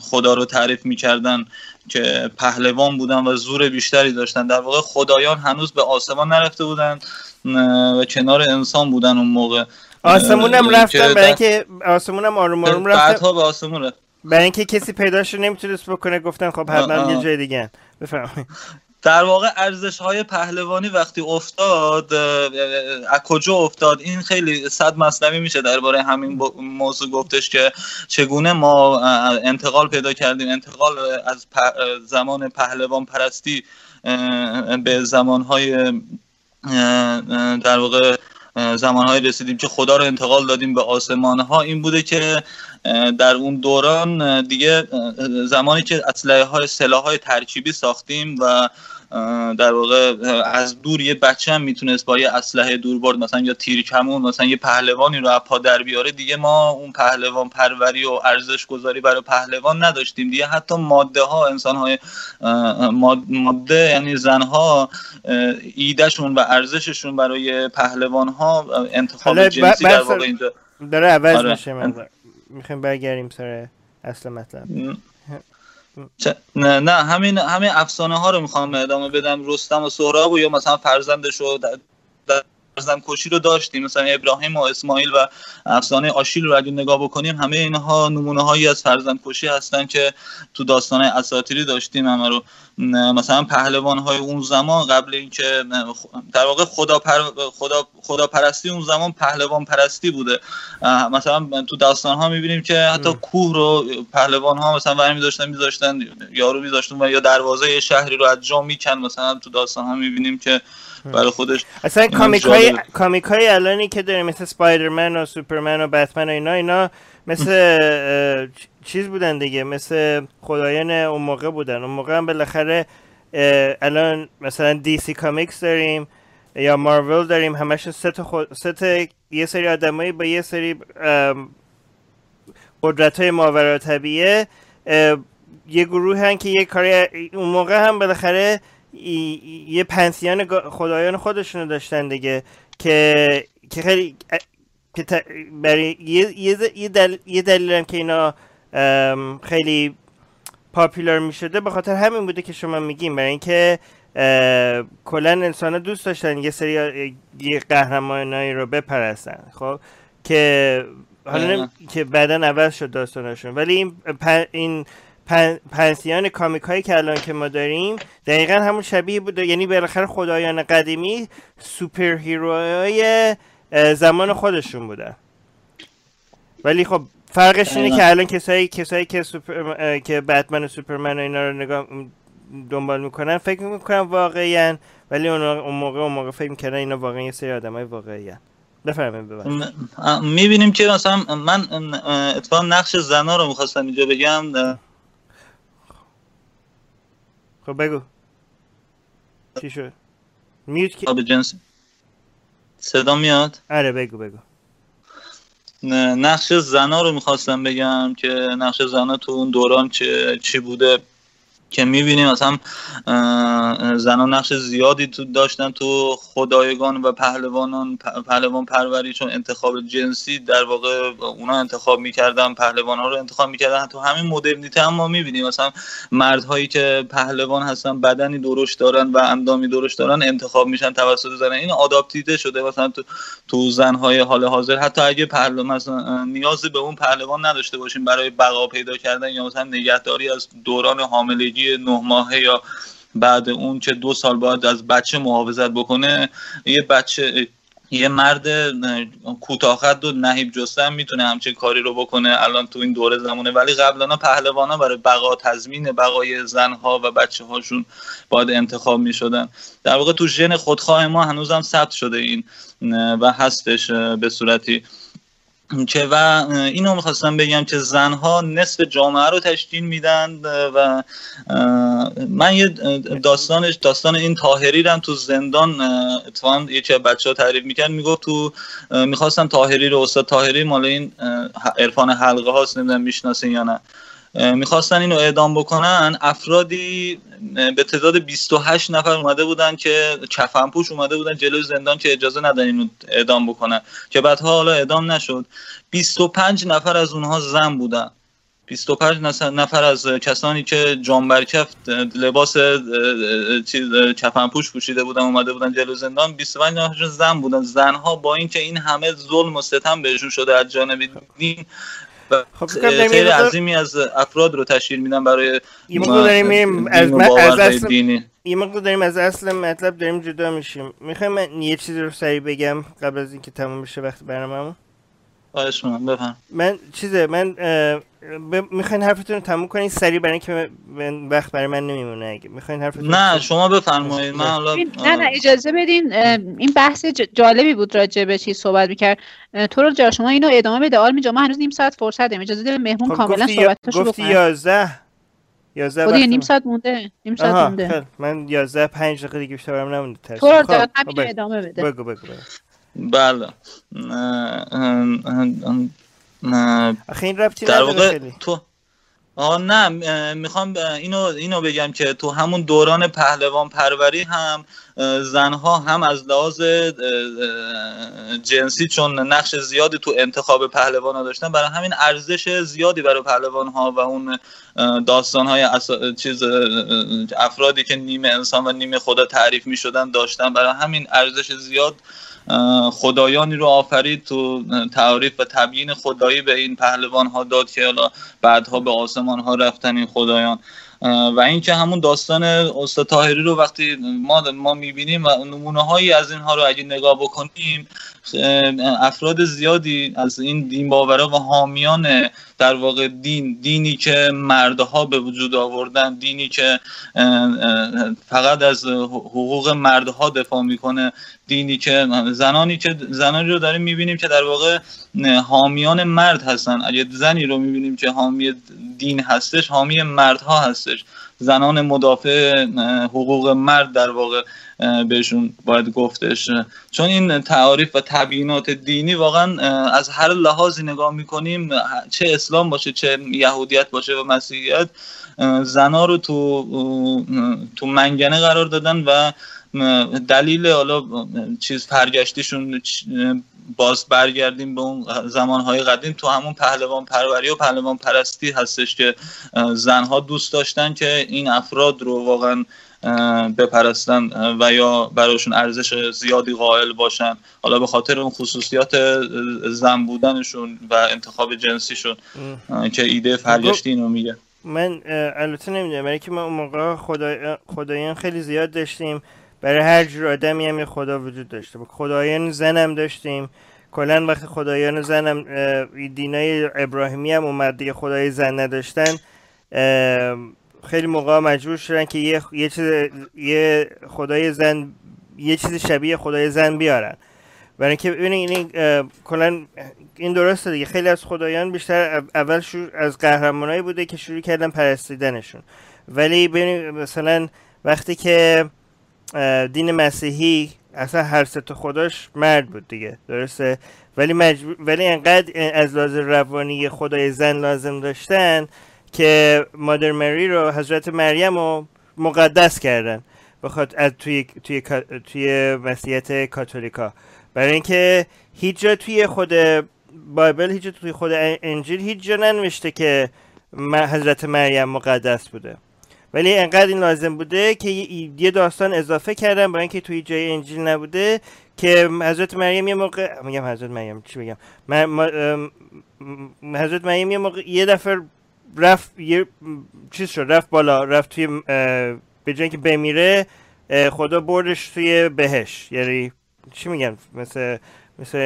خدا رو تعریف می‌کردن. که پهلوان بودن و زور بیشتری داشتن. در واقع خدایان هنوز به آسمان نرفته بودن و کنار انسان بودن اون موقع. آسمونم اه، رفتم که برای اینکه آسمونم آروم آروم رفتم بعدها به آسمون رفت. برای اینکه کسی پیداش رو نمی‌تونست بکنه گفتن خب حتما یه. جای دیگه بفرمایید. در واقع ارزش های پهلوانی وقتی افتاد از کجا افتاد؟ این خیلی صد مصنوی میشه درباره همین موضوع گفتش که چگونه ما انتقال پیدا کردیم. انتقال از زمان پهلوان پرستی به زمانهای در واقع زمانهایی رسیدیم که خدا رو انتقال دادیم به آسمان ها این بوده که در اون دوران دیگه زمانی که اسلحه های سلاح های ترکیبی ساختیم و در واقع از دور یه بچه هم می‌تونست با یه اسلحه دوربرد مثلا یا تیر کمون مثلا یه پهلوانی رو از پا در بیاره. دیگه ما اون پهلوان پروری و ارزش گذاری برای پهلوان نداشتیم. دیگه حتی ماده ها انسان های ماده یعنی زن ها ایدهشون و ارزششون برای پهلوان ها انتخاب جنسی در واقع اینجا. داره عوض آره. میشه می‌خوایم برگردیم سر اصل مطلب. نه نه همین همین افسانه ها رو می‌خوام ادامه بدم. رستم و سهراب و یا مثلا فرزندش رو فرزند کشی رو داشتیم مثلا ابراهیم و اسماعیل و افسانه آشیل رو اگه نگاه بکنیم همه اینها نمونه هایی از فرزند کشی هستن که تو داستان اساطیری داشتیم. همه رو مثلا پهلوان های اون زمان قبل اینکه در واقع خدا پر خدا خدا پرستی اون زمان پهلوان پرستی بوده. مثلا تو داستان ها می‌بینیم که حتی ام. کوه رو پهلوان ها مثلا ورمی داشتن میذاشتن یارو میذاشتن و یا دروازه شهری رو از جا میکن مثلا تو داستان ها می‌بینیم که برای خودش اصلا کامیک های جالبه. کامیک های الانی که داریم مثل سپایدرمن و سوپرمن و بتمن و اینا اینا مثل [laughs] چیز بودن دیگه مثل خدایان اون موقع بودن اون موقع هم بالاخره الان مثلا دی سی کامیکس داریم یا مارول داریم همشون سه تا خود سه تا یه سری آدمایی با یه سری قدرت های ماورا طبیعه یه گروه هن که یه کاری اون موقع هم بالاخره ای- یه پنسیان خدایان خودشونو داشتن دیگه که که خیلی که ت- برای یه یه ز- یه, دل یه دلیل هم که اینا ام، خیلی پاپولار می شده به خاطر همین بوده که شما میگیم برای اینکه کلا انسان دوست داشتن یه سری یه قهرمانایی رو بپرستن خب؟ که حالا که بعدا عوض شد داستانشون. ولی این پ- این پن- پنسیان کامیک هایی که الان که ما داریم دقیقا همون شبیه بوده یعنی بالاخره خدایان قدیمی سوپر هیروهای زمان خودشون بودن. ولی خب فرقش اینه. که الان کسایی کسایی که سوپر که بتمن و سوپرمن و اینا رو نگاه دنبال می‌کنن فکر می‌کنن واقعیان ولی اون موقع اون موقع فکر می‌کردن اینا واقعا یه سری آدمای واقعی بفرمایید ببخشید. می‌بینیم که مثلا من اتفاقا نقش زنا رو می‌خواستم اینجا بگم. خب بگو. چی شد؟ میوت که جنس. صدا میاد؟ آره بگو بگو. نه، نقش زنا رو می‌خواستم بگم که نقش زنا تو اون دوران چه چی بوده؟ که می‌بینیم مثلا اه، زنا نقش زیادی تو داشتن تو خدایگان و پهلوانان پهلوان پروری چون انتخاب جنسی در واقع اونا انتخاب می‌کردن پهلوان ها رو انتخاب می‌کردن تو همین مدرنیته هم ما می‌بینیم. مثلا مردهایی که پهلوان هستن بدنی درشت دارن و اندامی درشت دارن انتخاب میشن توسط زنان. این آداپتیده شده مثلا تو تو زنهای حال حاضر. حتی اگه پهلوان مثلا نیازی به اون پهلوان نداشته باشیم برای بقا پیدا کردن یا مثلا نگهداری از دوران حاملگی نه ماهه یا بعد اون که دو سال باید از بچه محافظت بکنه یه بچه یه مرد کوتاه‌قد و نهیب جسم می‌تونه همچین کاری رو بکنه. الان تو این دوره زمانه. ولی قبلا پهلوانا برای بقا تضمین بقای زنها و بچه هاشون باید انتخاب می‌شدن. در واقع تو ژن خودخواه ما هنوزم ثبت شده این و هستش به صورتی که و اینو می‌خواستم بگم که زنها نصف جامعه رو تشکیل میدن و من یه داستانش داستان این تاهری رو تو زندان اتفاقا یکی از بچه ها تعریف می‌کرد می‌گفت تو اه، می‌خواستن تاهری رو استاد تاهری مال این عرفان حلقه هاست نمی‌دونم می‌شناسین یا نه. می‌خواستن اینو اعدام بکنن. افرادی به تعداد 28 نفر اومده بودن که کفنپوش اومده بودن جلوی زندان که اجازه ندن اینو اعدام بکنن. که بعدها حالا اعدام نشد. 25 نفر از اونها زن بودن. 25 نس- نفر از کسانی که جانبرکف لباس کفنپوش پوشیده بودن اومده بودن جلو زندان. 25 نفرشون زن بودن. زنها با اینکه این همه ظلم و ستم بهشون شده از جانب دین خب یه خیلی عظیمی از افراد رو تشکیل میدن برای یه مقدار داریم از, از اصل یه مقدار داریم از اصل مطلب داریم جدا میشیم. می‌خوایم من یه چیزی رو سریع بگم قبل از اینکه تموم بشه وقت برنامه‌مون. خواهش می‌کنم بفهم. من چیزه من ب... می‌خواین حرفتون رو تموم کنین سریع برای اینکه من- وقت برای من نمیمونه. اگه می‌خواین حرفتون نه رو- شما بفرمایید. من حالا نه نه اجازه بدین این بحث جالبی بود راجع به چی صحبت می‌کرد. تو رو جا شما اینو ادامه بده. آرمین ما هنوز نیم ساعت فرصت داریم. اجازه بده مهمون خب کاملا گفتی گفتی بکنه یازده. 11 خب دیگه وقت نیم ساعت مونده. نیم ساعت مونده. من 11 5 دقیقه دیگه بیشتر برام نمونده تو رو خب، خب،. ادامه بده. بگو بگو بگو. بله. آخه این ربطی در واقع تو آه نه می‌خوام اینو اینو بگم که تو همون دوران پهلوان پروری هم زنها هم از لحاظ جنسی چون نقش زیادی تو انتخاب پهلوان ها داشتن برای همین ارزش زیادی برای پهلوان ها و اون داستان های چیز اه، اه، افرادی که نیمه انسان و نیمه خدا تعریف می شدن داشتن برای همین ارزش زیاد خدایانی رو آفرید تو تعریف و تبیین خدایی به این پهلوان ها داد که حالا بعدها به آسمان ها رفتن این خدایان. و اینکه همون داستان استاد طاهری رو وقتی ما ما می‌بینیم و نمونه هایی از اینها رو اگه نگاه بکنیم افراد زیادی از این دین باورا و حامیان در واقع دین دینی که مردها به وجود آوردن دینی که فقط از حقوق مردها دفاع می‌کنه دینی که زنانی که زنانی رو داریم می‌بینیم که در واقع حامیان مرد هستن. اگه زنی رو می‌بینیم که حامی دین هستش حامی مردها هستش. زنان مدافع حقوق مرد در واقع بهشون باید گفتش. چون این تعاریف و تبیینات دینی واقعا از هر لحاظی نگاه می‌کنیم چه اسلام باشه چه یهودیت باشه و مسیحیت زنا رو تو تو منگنه قرار دادن و دلیل حالا چیز پرگشتیشون باز برگردیم به اون زمانهای قدیم. تو همون پهلوان پروری و پهلوان پرستی هستش که زنها دوست داشتن که این افراد رو واقعا بپرستن و یا براشون ارزش زیادی قائل باشن. حالا به خاطر اون خصوصیات زن بودنشون و انتخاب جنسیشون که ایده فرگشتی اینو میگه. من البته نمی‌دونم برای که ما اون موقع خدا... خدایان خیلی زیاد داشتیم. برای هر جور آدمی هم یه خدا وجود داشته. خدایان زن هم داشتیم. کلا وقتی خدایان زن هم دینای ابراهیمی هم اومد دیگه خدای زن نداشتن خیلی موقع مجبور شدن که یه, یه چیز یه خدای زن یه چیز شبیه خدای زن بیارن. برای اینکه ببینید این کلا این درسته دیگه. خیلی از خدایان بیشتر او- اول شروع از قهرمانایی بوده که شروع کردن پرستیدنشون. ولی ببینید مثلا وقتی که دین مسیحی اصلا هر سه تا خداش مرد بود دیگه درسته؟ ولی مجبور ولی انقدر از لحاظ روانی خدای زن لازم داشتن که مادر مری رو حضرت مریم رو مقدس کردن بخاطر از توی توی توی مسیحیت کاتولیکا. برای اینکه هیچ جا توی خود بایبل هیچ جا توی خود انجیل هیچ جا ننوشته که حضرت مریم مقدس بوده. ولی انقدر این لازم بوده که یه داستان اضافه کردن برای اینکه توی جای انجیل نبوده که حضرت مریم یه موقع میگم حضرت مریم چی بگم م- م- حضرت مریم یه موقع یه دفعه رفت یه چیز شد رفت بالا رفت توی به جای اینکه بمیره خدا بردش توی بهش یعنی چی میگن مثل مثل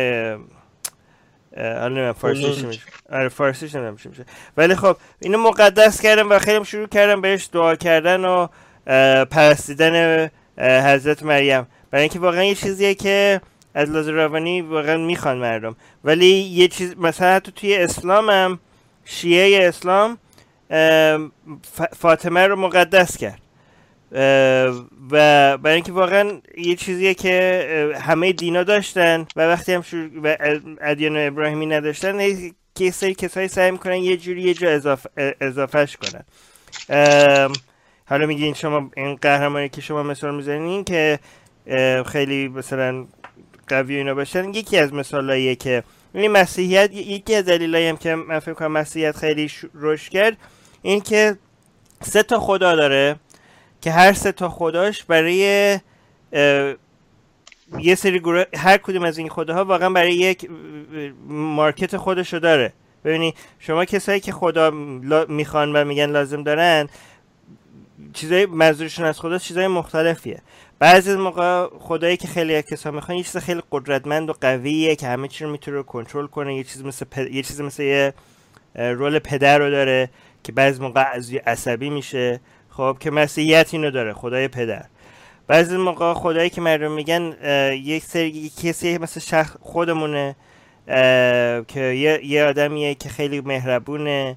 حالا نمی‌دونم فارسیش خلود. چی میشه؟ آره فارسیش چی میشه؟ ولی خب اینو مقدس کردن و خیلی هم شروع کردن بهش دعا کردن و پرستیدن حضرت مریم. برای اینکه واقعا یه چیزیه که از لحاظ روانی واقعا می‌خوان مردم. ولی یه چیز مثلا حتی توی اسلام هم شیعه اسلام فاطمه رو مقدس کرد. و برای اینکه واقعا یه چیزیه که همه دینا داشتن و وقتی هم شروع و اد- ادیان ابراهیمی نداشتن که سری کسایی سعی می‌کنن یه جوری یه جا اضافه اضافهش کنن. حالا میگین شما این قهرمانی که شما مثال می‌زنین که خیلی مثلا قوی اینا باشن یکی از مثالاییه که این مسیحیت یکی از دلایلی هم که من فکر کنم مسیحیت خیلی رشد کرد این که سه تا خدا داره. که هر سه تا خداش برای یه سری گروه هر کدوم از این خداها واقعا برای یک مارکت خودشو داره. ببینی شما کسایی که خدا می‌خوان و میگن لازم دارن چیزای منظورشون از خدا چیزای مختلفیه. بعضی از موقع خدایی که خیلی کسا می‌خوان یه چیز خیلی قدرتمند و قویه که همه چی رو می‌تونه کنترل کنه. یه چیز مثل پ- یه چیز مثل یه رول پدر رو داره که بعضی موقع عصبی میشه. خب که مسیحیت اینو داره خدای پدر. بعضی موقع خدایی که مردم میگن یک سری کسی مثل شخص خودمونه که یه, یه آدمیه که خیلی مهربونه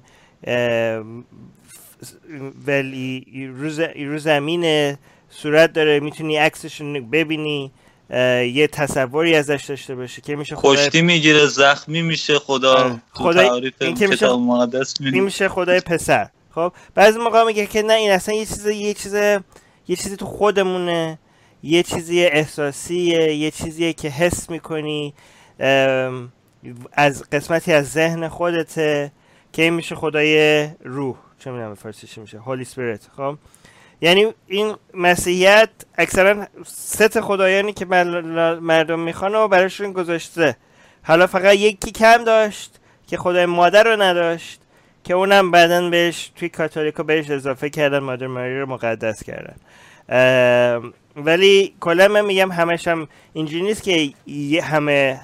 ولی رو زمین صورت داره می‌تونی عکسش رو ببینی یه تصوری ازش داشته باشه که میشه خدای کشتی می‌گیره زخمی میشه خدا خدای این که میشه مقدس میشه خدای پسر. خب؟ بعضی موقع میگه که نه این اصلا یه چیز یه چیز یه چیزی تو خودمونه. یه چیزی احساسیه یه چیزیه که حس می‌کنی از قسمتی از ذهن خودته که این میشه خدای روح. چه می‌دونم فارسی میشه؟ هولی سپیریت خب؟ یعنی این مسیحیت اکثرا ست خدایانی که مردم می‌خوان و براشون گذاشته. حالا فقط یکی کم داشت که خدای مادر رو نداشت. که اونم بعدا بهش توی کاتولیکا بهش اضافه کردن مادر ماری رو مقدس کردن. ولی کلا من میگم همش هم اینجوری نیست که همه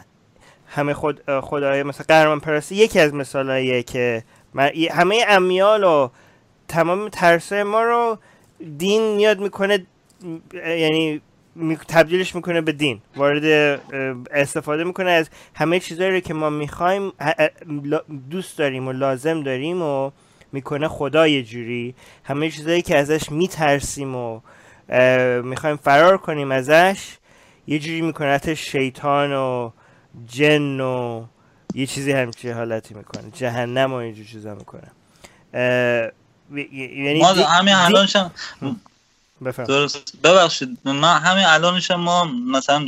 همه خود خدای مثلا قهرمان پرستی یکی از مثالاییه که همه امیال و تمام ترسه ما رو دین میاد می‌کنه یعنی تبدیلش می‌کنه به دین. وارد استفاده می‌کنه از همه چیزایی رو که ما می‌خوایم دوست داریم و لازم داریم و می‌کنه خدا یه جوری. همه چیزایی که ازش میترسیم و می‌خوایم فرار کنیم ازش یه جوری می‌کنه شیطان و جن و یه چیزی همچین حالتی می‌کنه. جهنم و اینجور چیزا می‌کنه. یعنی همین الانشم ببخشید. من همین الانش ما مثلا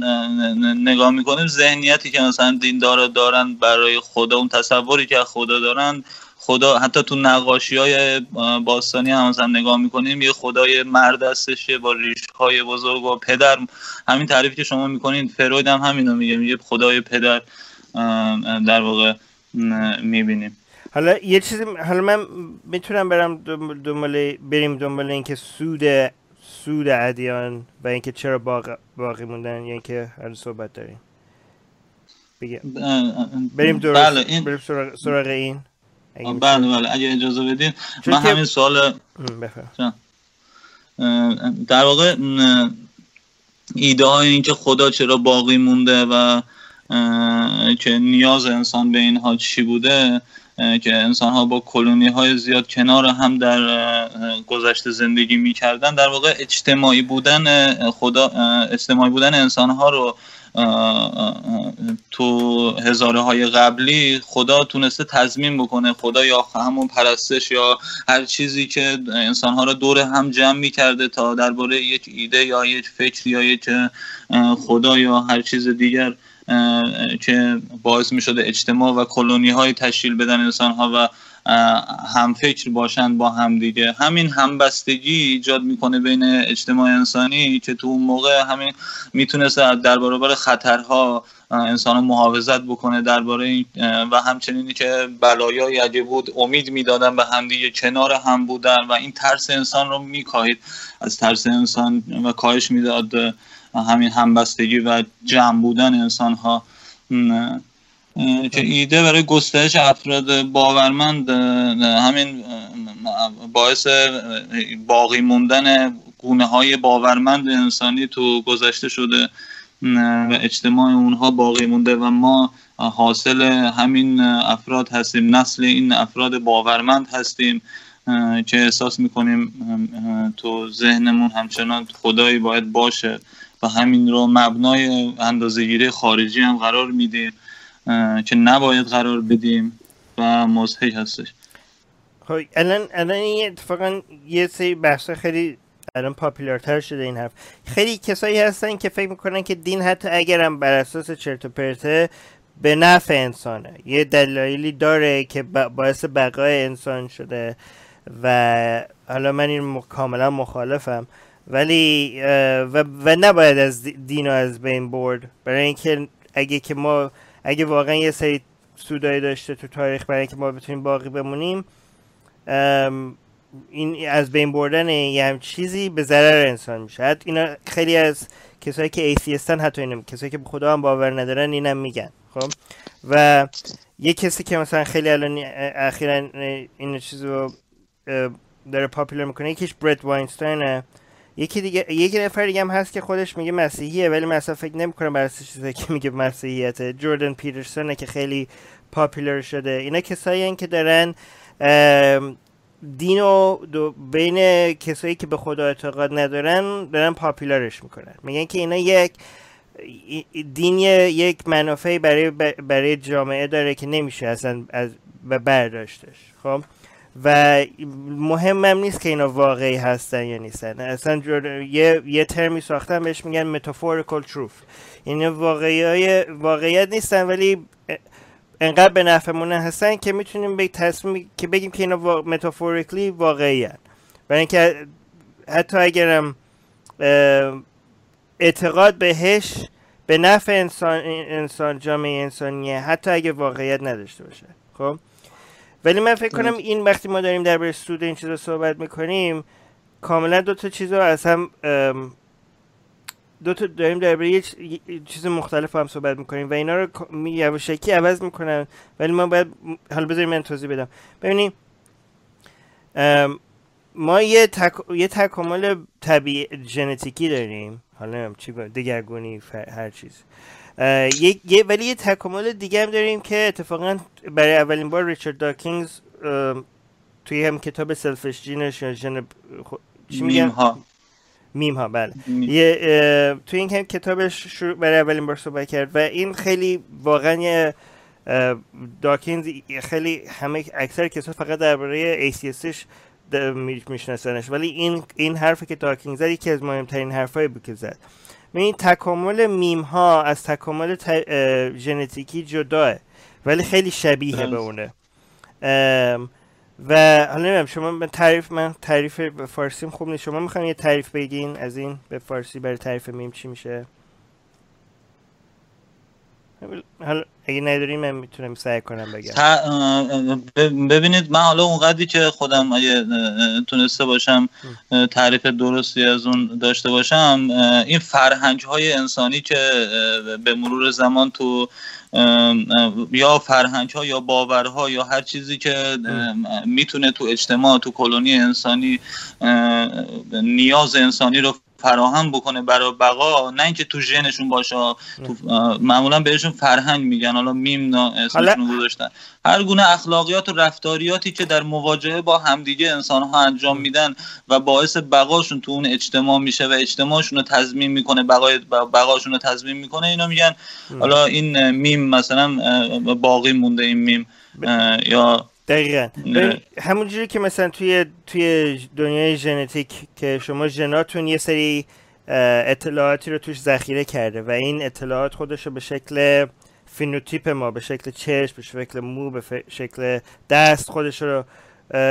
نگاه می‌کنیم ذهنیتی که مثلا دین داره دارن برای خدا اون تصوری که خدا دارن خدا حتی تو نقاشی های باستانی هم مثلا نگاه می‌کنیم یه خدای مرد هستشه با ریش های بزرگ و پدر. همین تعریفی که شما می‌کنین فروید هم همینو میگه میگه خدای پدر در واقع می‌بینیم. حالا یه چیزی حالا من می‌تونم برم دنبال بریم دنبال اینکه سود سود ادیان و اینکه چرا باق... باقی موندن یا اینکه هر صحبت داریم. بگه. بریم درست بله این... بریم سراغ این. بله بله اگه اجازه بدین. من همین سوال در واقع ایده های این که خدا چرا باقی مونده و که نیاز انسان به اینها چی بوده که انسان ها با کلونی های زیاد کنار هم در گذشته زندگی می‌کردن در واقع اجتماعی بودن خدا اجتماعی بودن انسان ها رو تو هزاره های قبلی خدا تونسته تضمین بکنه خدا یا همون پرستش یا هر چیزی که انسان ها رو دور هم جمع می‌کرده تا درباره یک ایده یا یک فکر یا یک خدا یا هر چیز دیگر. که باعث می شده اجتماع و کلونی های تشکیل بدن انسان ها و هم فکر باشند با هم دیگه. همین همبستگی ایجاد می‌کنه بین اجتماع انسانی که تو اون موقع همین می‌تونست در برابر خطرها انسان محافظت بکنه درباره و همچنینی که بلایایی اگه بود امید می‌دادن به همدیگه کنار هم بودن و این ترس انسان رو میکاهید. از ترس انسان و کاهش می‌داد. همین همبستگی و جمع بودن انسان ها که ایده برای گسترش افراد باورمند همین باعث باقی موندن گونه های باورمند انسانی تو گذشته شده و اجتماع اونها باقی مونده و ما حاصل همین افراد هستیم نسل این افراد باورمند هستیم که احساس می‌کنیم تو ذهنمون همچنان خدایی باید باشه. و همین رو مبنای اندازهگیری خارجی هم قرار میدیم که نباید قرار بدیم و مزهی هستش. خب الان الان اتفاقا یه سری بحث خیلی الان پاپولارتر شده این حرف. خیلی کسایی هستن که فکر می‌کنن که دین حتی اگرم بر اساس چرت و پرته به نفع انسانه. یه دلایلی داره که باعث بقای انسان شده و حالا من این کاملا مخالفم. ولی و, و نباید از دین از بین برد. برای اینکه اگه که ما اگه واقعا یه سری سودایی داشته تو تاریخ برای اینکه ما بتونیم باقی بمونیم این از بین بردن یه هم چیزی به ضرر انسان میشه. حتی اینا خیلی از کسایی که atheist ن حتی اینم کسایی که به خدا هم باور ندارن اینم میگن. خب؟ و یه کسی که مثلا خیلی الان اخیرا این چیز رو داره popular می‌کنه یکیش برت واینستاینه یکی دیگه یکی نفر دیگه هم هست که خودش میگه مسیحیه ولی مثلا فکر نمی‌کنم برای چیزی که میگه مسیحیته جوردن پیترسونه که خیلی پاپولر شده. اینا کسایی که دارن دین و بین کسایی که به خدا اعتقاد ندارن دارن پاپولارش می‌کنن. میگن که اینا یک دین یک منافعی برای برای جامعه داره که نمیشه اصلا از برداشتش. خب؟ و مهمم نیست که اینا واقعی هستن یا نیستن. اصلا یه, یه ترمی ساختن بهش میگن metaphorical truth. یعنی واقعی واقعیت نیستن ولی انقدر به نفعمون هستن که می‌تونیم به تصمیم که بگیم که اینا وا... متافوریکلی واقعی هن. برای اینکه حتی اگرم اعتقاد بهش به نفع انسان, انسان جامعه انسانیه حتی اگه واقعیت نداشته باشه. خب؟ ولی من فکر کنم این وقتی ما داریم درباره سود این چیزا صحبت می‌کنیم کاملا دو تا چیز رو از هم دو تا داریم درباره یه چیز مختلف هم صحبت می‌کنیم و اینا رو یواشکی عوض می‌کنن. ولی ما باید حالا بذاریم من توضیح بدم. ببینید ام، ما یه, تک... یه تکامل طبیعی ژنتیکی داریم. حالا نمیم چی با- دگرگونی ف- هر چیز. یه... یه... ولی یه تکامل دیگه هم داریم که اتفاقا برای اولین بار ریچارد داکینز توی هم کتاب Selfish Gene ش یا خ- چی میگن؟ میم ها میم ها بله میم. یه توی این هم کتابش شروع برای اولین بار صحبت کرد و این خیلی واقعا یه داکینز خیلی همه اکثر کسا فقط درباره atheism ش میشناسنش ولی این این حرفی که داکینز زد یکی از مهمترین حرفایی بود که زد این تکامل میم ها از تکامل ژنتیکی جداه ولی خیلی شبیه به درست. اونه. ام، و حالا نمیم شما من تعریف من تعریف به فارسیم خوب نیست. شما می‌خواین یه تعریف بگین از این به فارسی برای تعریف میم چی میشه؟ حالا اگه ندارین من می‌تونم سعی کنم بگم. ببینید من حالا اونقدری که خودم اگه تونسته باشم تعریف درستی از اون داشته باشم این فرهنگ های انسانی که به مرور زمان تو یا فرهنگ ها یا باورها یا هر چیزی که می‌تونه تو اجتماع تو کلونی انسانی نیاز انسانی رو فراهم بکنه برای بقا نه اینکه تو ژنشون باشه. تو معمولا بهشون فرهنگ میگن. حالا میم اسمشون گذاشتن. هر گونه اخلاقیات و رفتاریاتی که در مواجهه با همدیگه انسان ها انجام میدن و باعث بقاشون تو اون اجتماع میشه و اجتماعشون رو تضمین می‌کنه بقای بقاشون رو تضمین می‌کنه اینا میگن. حالا این میم مثلا باقی مونده این میم یا دقیقا. همونجوری که مثلا توی توی دنیای ژنتیک که شما ژناتون یه سری اطلاعاتی رو توش ذخیره کرده و این اطلاعات خودش رو به شکل فنوتیپ ما به شکل چشم به شکل مو به شکل دست خودش رو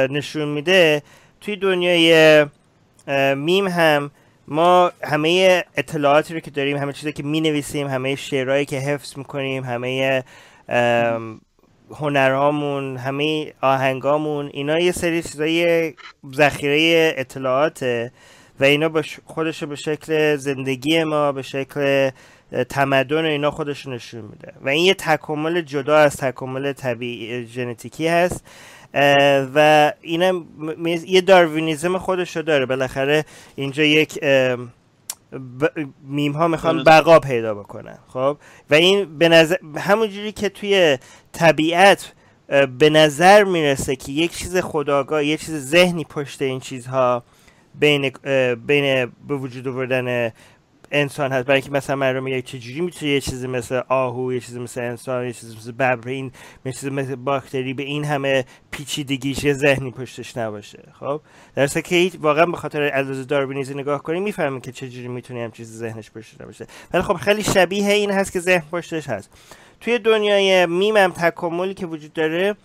نشون میده. توی دنیای میم هم ما همه اطلاعاتی رو که داریم همه چیزی که می نویسیم همه شعرهایی که حفظ می‌کنیم همه هنرهامون همه آهنگامون اینا یه سری چیزای ذخیره اطلاعاته و اینا با خودش به شکل زندگی ما به شکل تمدن اینا خودش نشون میده. و این یه تکامل جدا از تکامل طبیعی ژنتیکی هست. و اینم یه داروینیزم خودش رو داره. بالاخره اینجا یک ب... میم ها می‌خوان. بقا پیدا بکنن خب و این به نظر همونجوری که توی طبیعت به نظر می‌رسه که یک چیز خداگاه یک چیز ذهنی پشت این چیزها بین بین به وجود آوردن انسان هست. برای اینکه مثلا رو میگه چجوری می‌تونه یه چیزی مثل آهو یه چیزی مثل انسان یه چیزی مثل ببر این یه چیزی مثل باکتری به این همه پیچیدگیش یه ذهنی پشتش نباشه. خب؟ در که هیچ واقعا به خاطر علاوه داروینیزم نگاه کنیم می‌فهمیم که چجوری می‌تونه هم چیزی ذهنش پشتش نباشه. ولی خب خیلی شبیه این هست که ذهن پشتش هست. توی دنیای میم هم تکاملی که وجود داره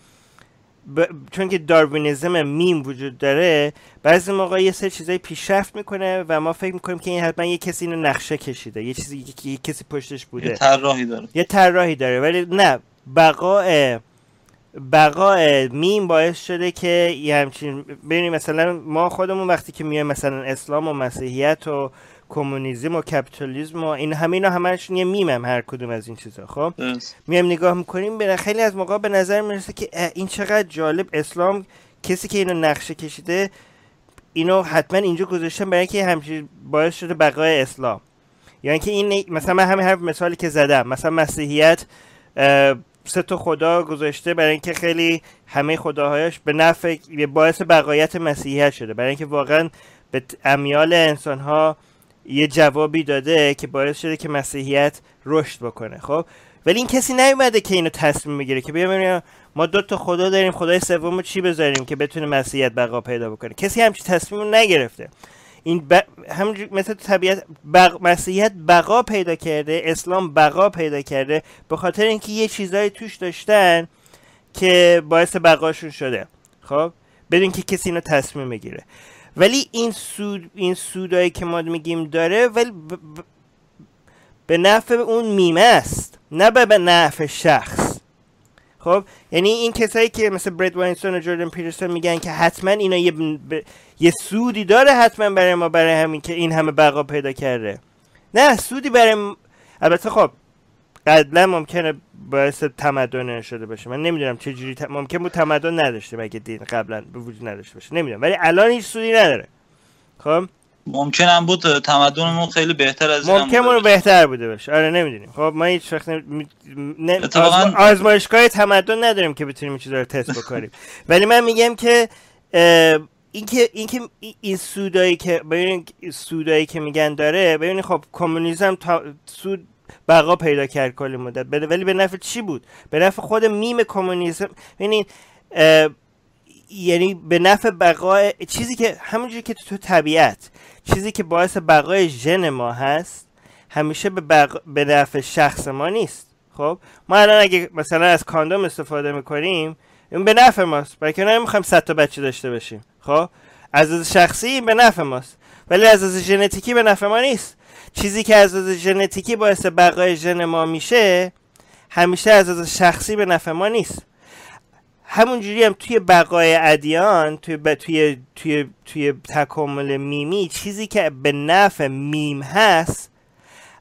ب... چون که داروینیزم میم وجود داره بعضی موقع یه سری چیزای پیشرفت می‌کنه و ما فکر می‌کنیم که این حتما یه کسی اینو نقشه کشیده یه چیزی یه کسی پشتش بوده. یه طراحی داره. یه طراحی داره ولی نه بقای بقای میم باعث شده که یه همچین ببینیم مثلا ما خودمون وقتی که میایم مثلا اسلام و مسیحیت و کمونیسم و کاپیتالیسم و این همه اینا همشون یه میمن هر کدوم از این چیزا. خب. میایم نگاه می‌کنیم به خیلی از موقع به نظر می‌رسه که این چقدر جالب. اسلام کسی که اینو نقشه کشیده اینو حتما اینجا گذاشتن برای اینکه همچین باعث شده بقای اسلام. یعنی که این مثلا من همین حرف مثالی که زدم. مثلا مسیحیت سه تا خدا گذاشته برای اینکه خیلی همه خداهایش به نفع باعث بقایت مسیحیت شده. برای اینکه واقعا به امیال انسان ها یه جوابی داده که باعث شده که مسیحیت رشد بکنه خب؟ ولی این کسی نیومده که اینو تصمیم بگیره که بیا ما دو تا خدا داریم خدای سوم چی بذاریم که بتونه مسیحیت بقا پیدا بکنه. کسی همچین تصمیم نگرفته. این ب... همونجور مثل طبیعت بق... مسیحیت بقا پیدا کرده اسلام بقا پیدا کرده به خاطر اینکه یه چیزایی توش داشتن که باعث بقاشون شده خب؟ بدون که کسی اینو تصمیم بگیره. ولی این سود این سودایی که ما میگیم داره ولی ب... ب... به نفع اون میمه است نه به نفع شخص خب یعنی این کسایی که مثل برید واینستون و جوردن پیترسون میگن که حتما اینا یه, ب... یه سودی داره حتما برای ما برای همین که این همه بقا پیدا کرده نه سودی برای. البته خب قبلا ممکنه باعث تمدن شده باشه. من نمی‌دونم چه جوری ت... ممکن بود تمدن نداشته مگه دین قبلا به وجود نداشته باشه. نمی‌دونم. ولی الان هیچ سودی نداره. خب؟ ممکن هم بود تمدنمون خیلی بهتر از این ممکن بود بهتر بوده باشه. آره نمی‌دونیم. خب ما هیچ وقت نمی... نه... آزما... آزمایشگاه تمدن نداریم که بتونیم چیزا رو تست بکنیم. [laughs] ولی من میگم که اینکه اینکه این سودایی که ببینید سودایی که میگن داره ببینید خب کمونیسم تا سود بقا پیدا کرد کلی مدت. ولی به نفع چی بود؟ به نفع خود میم کمونیسم. ببینید یعنی به نفع بقای چیزی که همونجوری که تو طبیعت چیزی که باعث بقای ژن ما هست همیشه به, بق... به نفع شخص ما نیست. خب؟ ما الان اگه مثلا از کاندوم استفاده می‌کنیم این به نفع ماست. برای که نمی‌خوایم صد تا بچه داشته باشیم. خب؟ از از شخصی به نفع ماست. ولی از از ژنتیکی به نفع ما نیست. چیزی که از از ژنتیکی باعث بقای ژن ما میشه همیشه از از شخصی به نفع ما نیست. همونجوری هم توی بقای ادیان توی ب... توی توی توی تکامل میمی چیزی که به نفع میم هست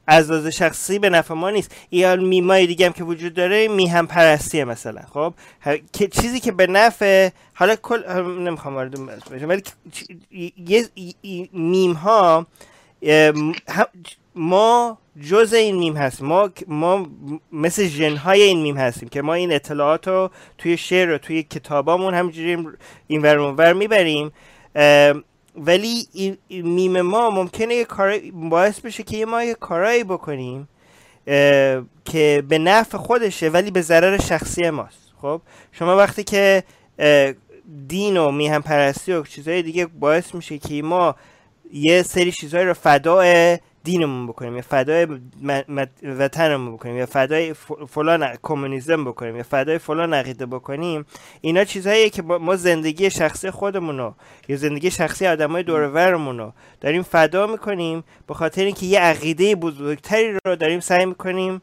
از لحاظ شخصی به نفع ما نیست. یا میمای دیگه هم که وجود داره میهم پرستیه مثلا خب؟ که چیزی که به نفع حالا کل نمی‌خوام وارد ولی یه میم ها ما جز این میم هست. ما ما مثل ژن های این میم هستیم که ما این اطلاعات رو توی شعر و توی کتابامون همجوری این ور می‌بریم. ولی میم ما ممکنه یه کار باعث بشه که ما یه کارایی بکنیم که به نفع خودشه ولی به ضرر شخصی ماست. خب؟ شما وقتی که دین و میهن پرستی و چیزهای دیگه باعث میشه که ما یه سری چیزهایی رو فدای دینمون بکنیم یا فدای وطنمون بکنیم یا فدای فلان کمونیسم بکنیم یا فدای فلان عقیده بکنیم. اینا چیزهایی که ما زندگی شخصی خودمون رو یا زندگی شخصی آدمای دور رو داریم فدا می‌کنیم به خاطر اینکه یه عقیده بزرگتری رو داریم سعی می‌کنیم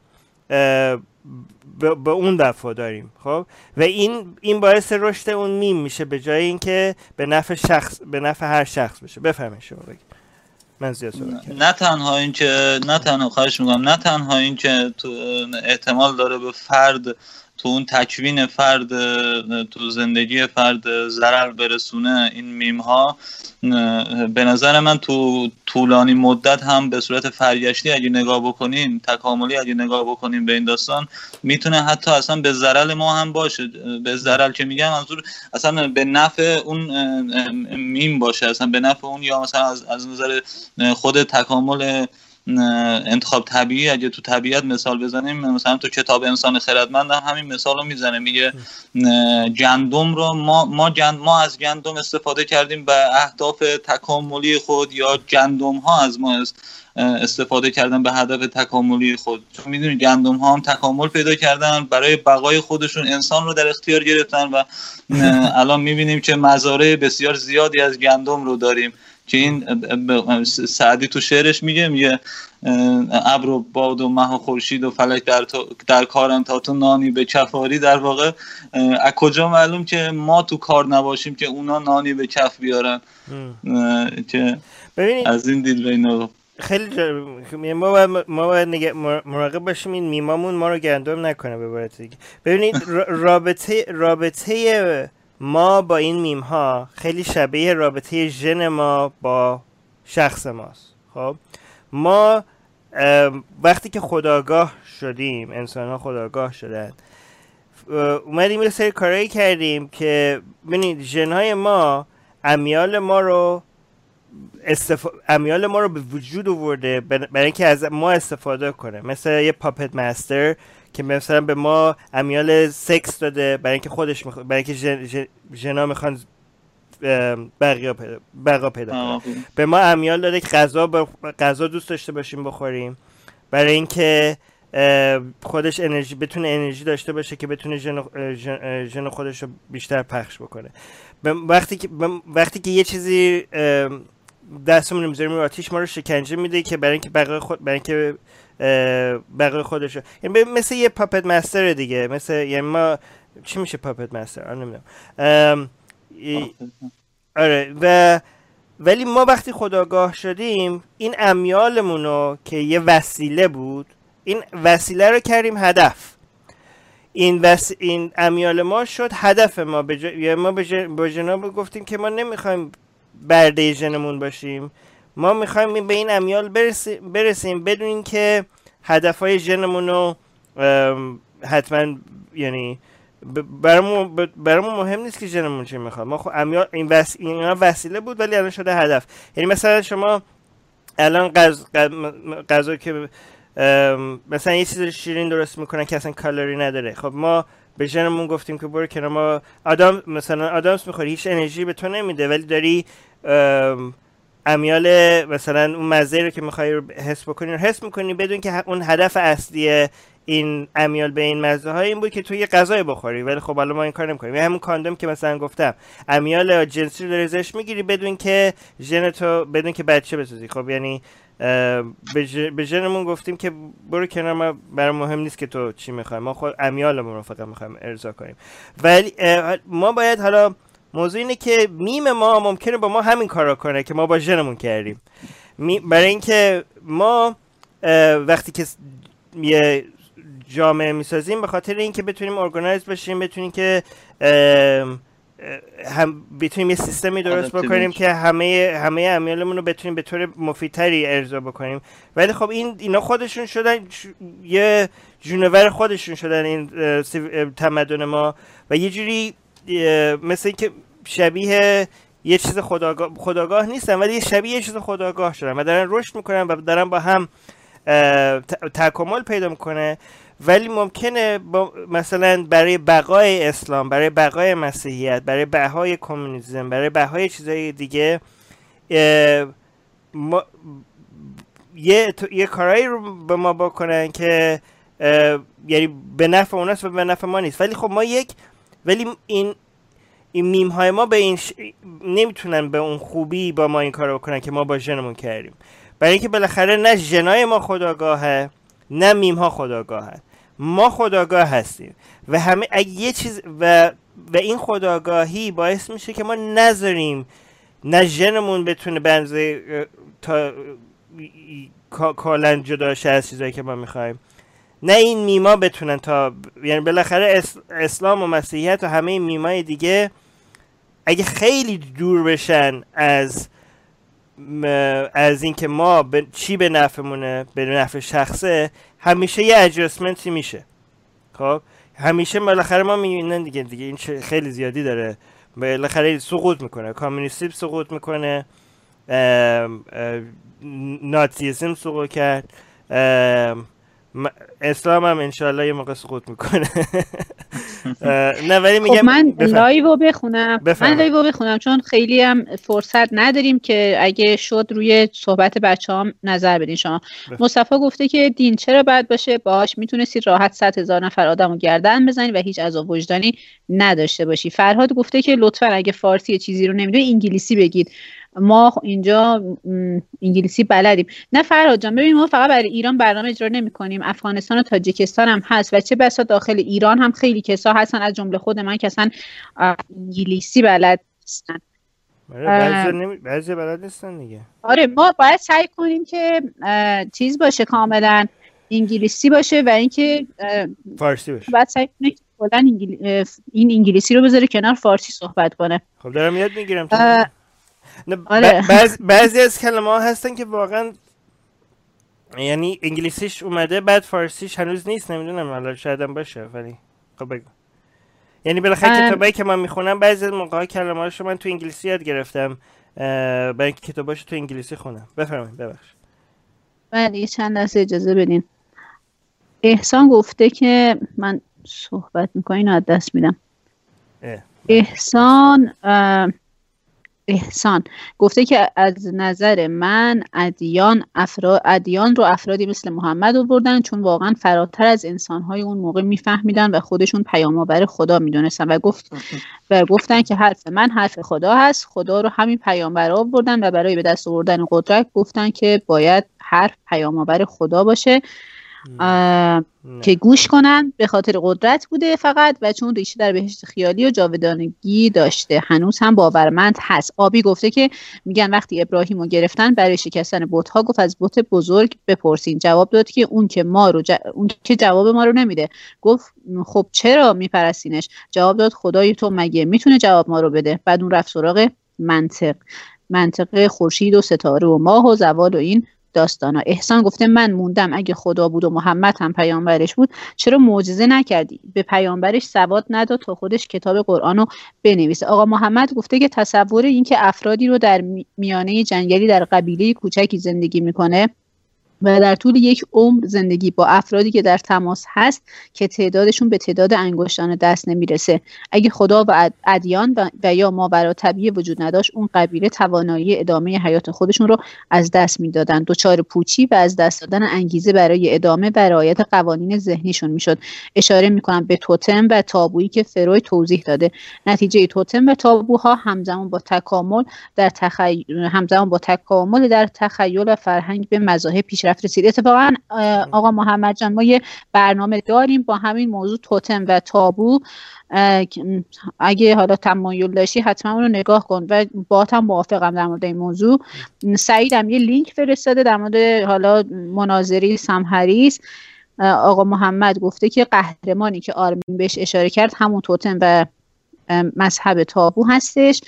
به اون دفعه داریم خب؟ و این این باعث رشد اون میم میشه به جای اینکه به نفع شخص به نفع هر شخص بشه. بفهمید شما بگید. من زیاد نه تنها این که نه تنها خواهش می‌کنم نه تنها این که تو احتمال داره به فرد تو اون تکوین فرد تو زندگی فرد ضرر برسونه این میم ها به نظر من تو طولانی مدت هم به صورت فرگشتی اگه نگاه بکنیم تکاملی اگه نگاه بکنیم به این داستان می‌تونه حتی اصلا به ضرر ما هم باشه. به ضرر که میگم منظور اصلا به نفع اون میم باشه اصلا به نفع اون یا مثلا از, از نظر خود تکامل انتخاب طبیعی اگه تو طبیعت مثال بزنیم مثلا تو کتاب انسان خردمند هم همین مثال رو می‌زنه میگه گندم رو ما ما, ما از گندم استفاده کردیم به اهداف تکاملی خود یا گندم ها از ما استفاده کردن به هدف تکاملی خود. چون می‌دونید گندم ها هم تکامل پیدا کردن برای بقای خودشون انسان رو در اختیار گرفتن و [laughs] الان می‌بینیم که مزارع بسیار زیادی از گندم رو داریم. که این سعدی تو شعرش میگه میگه ابر و باد و مه و خورشید و فلک در, در کارن تا تو نانی به کفاری. در واقع از کجا معلوم که ما تو کار نباشیم که اونا نانی به کف بیارن؟ که از این دید بین خیلی ما باید, ما باید مراقب باشیم این میمامون ما رو گندم نکنه به دیگه. ببینید رابطه رابطه ما با این میم ها خیلی شبیه رابطه ژن ما با شخص ماست. خب؟ ما وقتی که خداگاه شدیم انسان ها خداگاه شدن اومدیم یه سری کارایی کردیم که ببینید ژنهای ما امیال ما رو استف... امیال ما رو به وجود آورده بر- برای اینکه از ما استفاده کنه. مثل یه پاپت مستر که مثلا به ما امیال سکس داده برای اینکه خودش میخوا... برای اینکه ژن... ژن... ژنا می‌خوان ام، بقیه پیدا بقا پیدا کنن. آه، به ما امیال داده که غذا ب... غذا دوست داشته باشیم بخوریم. برای اینکه خودش انرژی بتونه انرژی داشته باشه که بتونه ژن اه، ژن خودش رو بیشتر پخش بکنه. به- وقتی که وقتی که یه چیزی دستمون می‌ذاریم رو آتیش ما رو شکنجه میده که برای اینکه بقای خود برای اینکه اه، بقای خودش یعنی مثل یه پاپت مستر دیگه. مثل یعنی ما چی میشه پاپت مستر آن نمی‌دونم. آره و ولی ما وقتی خداگاه شدیم این امیالمون رو که یه وسیله بود این وسیله رو کردیم هدف. این وس... این امیال ما شد هدف ما. به جا... یا ما به, ج... به جناب گفتیم که ما نمی‌خوایم برده ژنمون باشیم. ما می‌خوایم به این امیال برسی... برسیم بدون که هدف های ژنمون رو حتما یعنی برامون برامون مهم نیست که ژنمون چی می‌خواد. ما خب امیال این وس... اینا وسیله بود ولی الان شده هدف. یعنی مثلا شما الان غذا که مثلا یه چیز شیرین درست می‌کنن که اصلا کالری نداره. خب ما به ژنمون گفتیم که برو کنار ما. آدم مثلا آدامس می‌خوری هیچ انرژی به تو نمیده ولی داری ام، امیال مثلا اون مزه رو که می‌خوای رو حس بکنی رو حس می‌کنی بدون که اون هدف اصلی این امیال به این مزه های این بود که تو یه غذای بخوری. ولی خب حالا ما این کار نمی‌کنیم. همون کاندوم که مثلا گفتم. امیال جنسی رو داری ازش می‌گیری بدون که ژن تو بدون که بچه بسازی خب یعنی به ژنمون گفتیم که برو کنار ما برای مهم نیست که تو چی می‌خوای. ما خود امیالمون رو فقط می‌خوایم ارضا کنیم. ولی ما باید حالا موضوع اینه که میم ما ممکنه با ما همین کار رو کنه که ما با ژنمون کردیم. برای اینکه ما وقتی که یه جامعه می‌سازیم به خاطر اینکه بتونیم ارگانایز بشیم بتونیم که هم بتونیم یه سیستمی درست بکنیم. که همه همه امیالمون رو بتونیم به طور مفیدتری ارضا بکنیم. ولی خب این اینا خودشون شدن ش- یه جونور خودشون شدن این سیو- تمدن ما. و یه جوری مثل اینکه شبیه یه چیز خداگاه, خداگاه نیستن ولی یه شبیه یه چیز خداگاه شدن و دارن رشد می‌کنن و دارن با هم تکامل پیدا می‌کنه. ولی ممکنه با مثلا برای بقای اسلام برای بقای مسیحیت برای بقای کمونیسم برای بقای چیزهای دیگه یه, یه کارایی رو به ما بکنن که یعنی به نفع اوناست و به نفع ما نیست. ولی خب ما یک ولی این این میم های ما به این ش... نمی‌تونن به اون خوبی با ما این کار رو بکنن که ما با ژنمون کردیم. برای اینکه بالاخره نه ژنای ما خداگاهه نه میم ها خداگاهه ما خداگاه هستیم. و همه اگه یه چیز و و این خداگاهی باعث میشه که ما نذاریم نه ژنمون بتونه بنزه تا کاملا جدا شه از چیزایی که ما می‌خوایم. نه این میما بتونن تا یعنی بالاخره اس... اسلام و مسیحیت و همه این میمای دیگه اگه خیلی دور بشن از از اینکه ما به چی به نفعمونه به نفع شخصه همیشه یه اجرسمنتی میشه. خب؟ همیشه بالاخره ما می‌بینن دیگه دیگه این خیلی زیادی داره. بالاخره سقوط می‌کنه. کمونیستی سقوط می‌کنه. ناتسیسم سقوط کرد. اسلام هم انشالله یه موقع سقوط می‌کنه. [laughs] نه ولی میگم خب من بفهم. لایو رو بخونم بفرمایید. من live بخونم چون خیلی هم فرصت نداریم که اگه شد روی صحبت بچه ها هم نظر بدین شما. مصطفی گفته که دین چرا باید باشه باش می‌تونستید راحت صد هزار نفر آدم رو گردن بزنید و هیچ عذاب وجدانی نداشته باشی فرهاد گفته که لطفا اگه فارسی چیزی رو نمی‌دونی انگلیسی بگید ما اینجا انگلیسی بلدیم. نه فرهاد جان ببین ما فقط برای ایران برنامه اجرا نمی کنیم افغانستان و تاجیکستان هم هست و چه بسا داخل ایران هم خیلی کسا هستن. از جمله خود من که اصلا انگلیسی بلد نیستن آره، بعضی بلد نیستن دیگه. آره ما باید سعی کنیم که چیز باشه کاملا انگلیسی باشه و اینکه فارسی باشه. باید سعی که کلا انگلی- این انگلیسی رو بذاره کنار فارسی صحبت کنه. خب دارم یاد می‌گیرم آره. بعض بعضی از کلمه ها هستن که واقعا یعنی انگلیسیش اومده بعد فارسیش هنوز نیست نمی‌دونم حالا شاید هم باشه ولی خب بگو یعنی بالاخره ام. کتابایی که من می‌خونم بعضی از موقع کلمه‌هاشو من تو انگلیسی یاد گرفتم برای اینکه کتاباشو تو انگلیسی خونم بفرمایید ببخش بله یه چند لحظه اجازه بدین احسان گفته که من صحبت می‌کنین از دست میدم اه. احسان احسان گفته که از نظر من ادیان افرا... ادیان رو افرادی مثل محمد آوردن چون واقعا فراتر از انسانهای اون موقع میفهمیدن و خودشون پیامآور خدا می‌دونستن و گفت و گفتن که حرف من حرف خدا هست خدا رو همین پیامبر آوردن و برای به دست آوردن قدرت گفتن که باید حرف پیامآور خدا باشه. که گوش کنن به خاطر قدرت بوده فقط و چون ریشه در بهشت خیالی و جاودانگی داشته. هنوز هم باورمند هست. آبی گفته که میگن وقتی ابراهیم رو گرفتن برای شکستن بتها گفت از بت بزرگ بپرسین. جواب داد که اون که ما رو ج... اون که جواب ما رو نمیده. گفت خب چرا میپرستینش؟ جواب داد خدای تو مگه می‌تونه جواب ما رو بده؟ بعد اون رفت سراغ منطق. منطق خورشید و ستاره و ماه و زوال و این داستانا. احسان گفته من موندم اگه خدا بود و محمد هم پیامبرش بود چرا معجزه نکردی؟ به پیامبرش سواد نداد تا خودش کتاب قرآن رو بنویسه. آقا محمد گفته که تصور اینکه افرادی رو در می- میانه جنگلی در قبیله کوچکی زندگی می‌کنه و در طول یک عمر زندگی با افرادی که در تماس هست که تعدادشون به تعداد انگشتان دست نمی‌رسه. اگه خدا و اد- ادیان و, یا ماورا طبیعی وجود نداشت اون قبیله توانایی ادامه حیات خودشون رو از دست می‌دادن دچار پوچی و از دست دادن انگیزه برای ادامه و رعایت قوانین ذهنیشون می‌شد. اشاره می‌کنم به توتم و تابویی که فروید توضیح داده. نتیجه توتم و تابوها همزمان با تکامل در تخی... همزمان با تکامل در تخیل و فرهنگ به مذاهب پیشرفت رسید. اتفاقا آقا محمد جان ما یه برنامه داریم با همین موضوع توتم و تابو. اگه حالا تمایل داشتی حتما اون رو نگاه کن و با هم موافقم در مورد این موضوع. سعیدم یه لینک فرستاده در مورد حالا مناظری سمهریس آقا محمد گفته که قهرمانی که آرمین بهش اشاره کرد همون توتم و مذهب تابو هستش.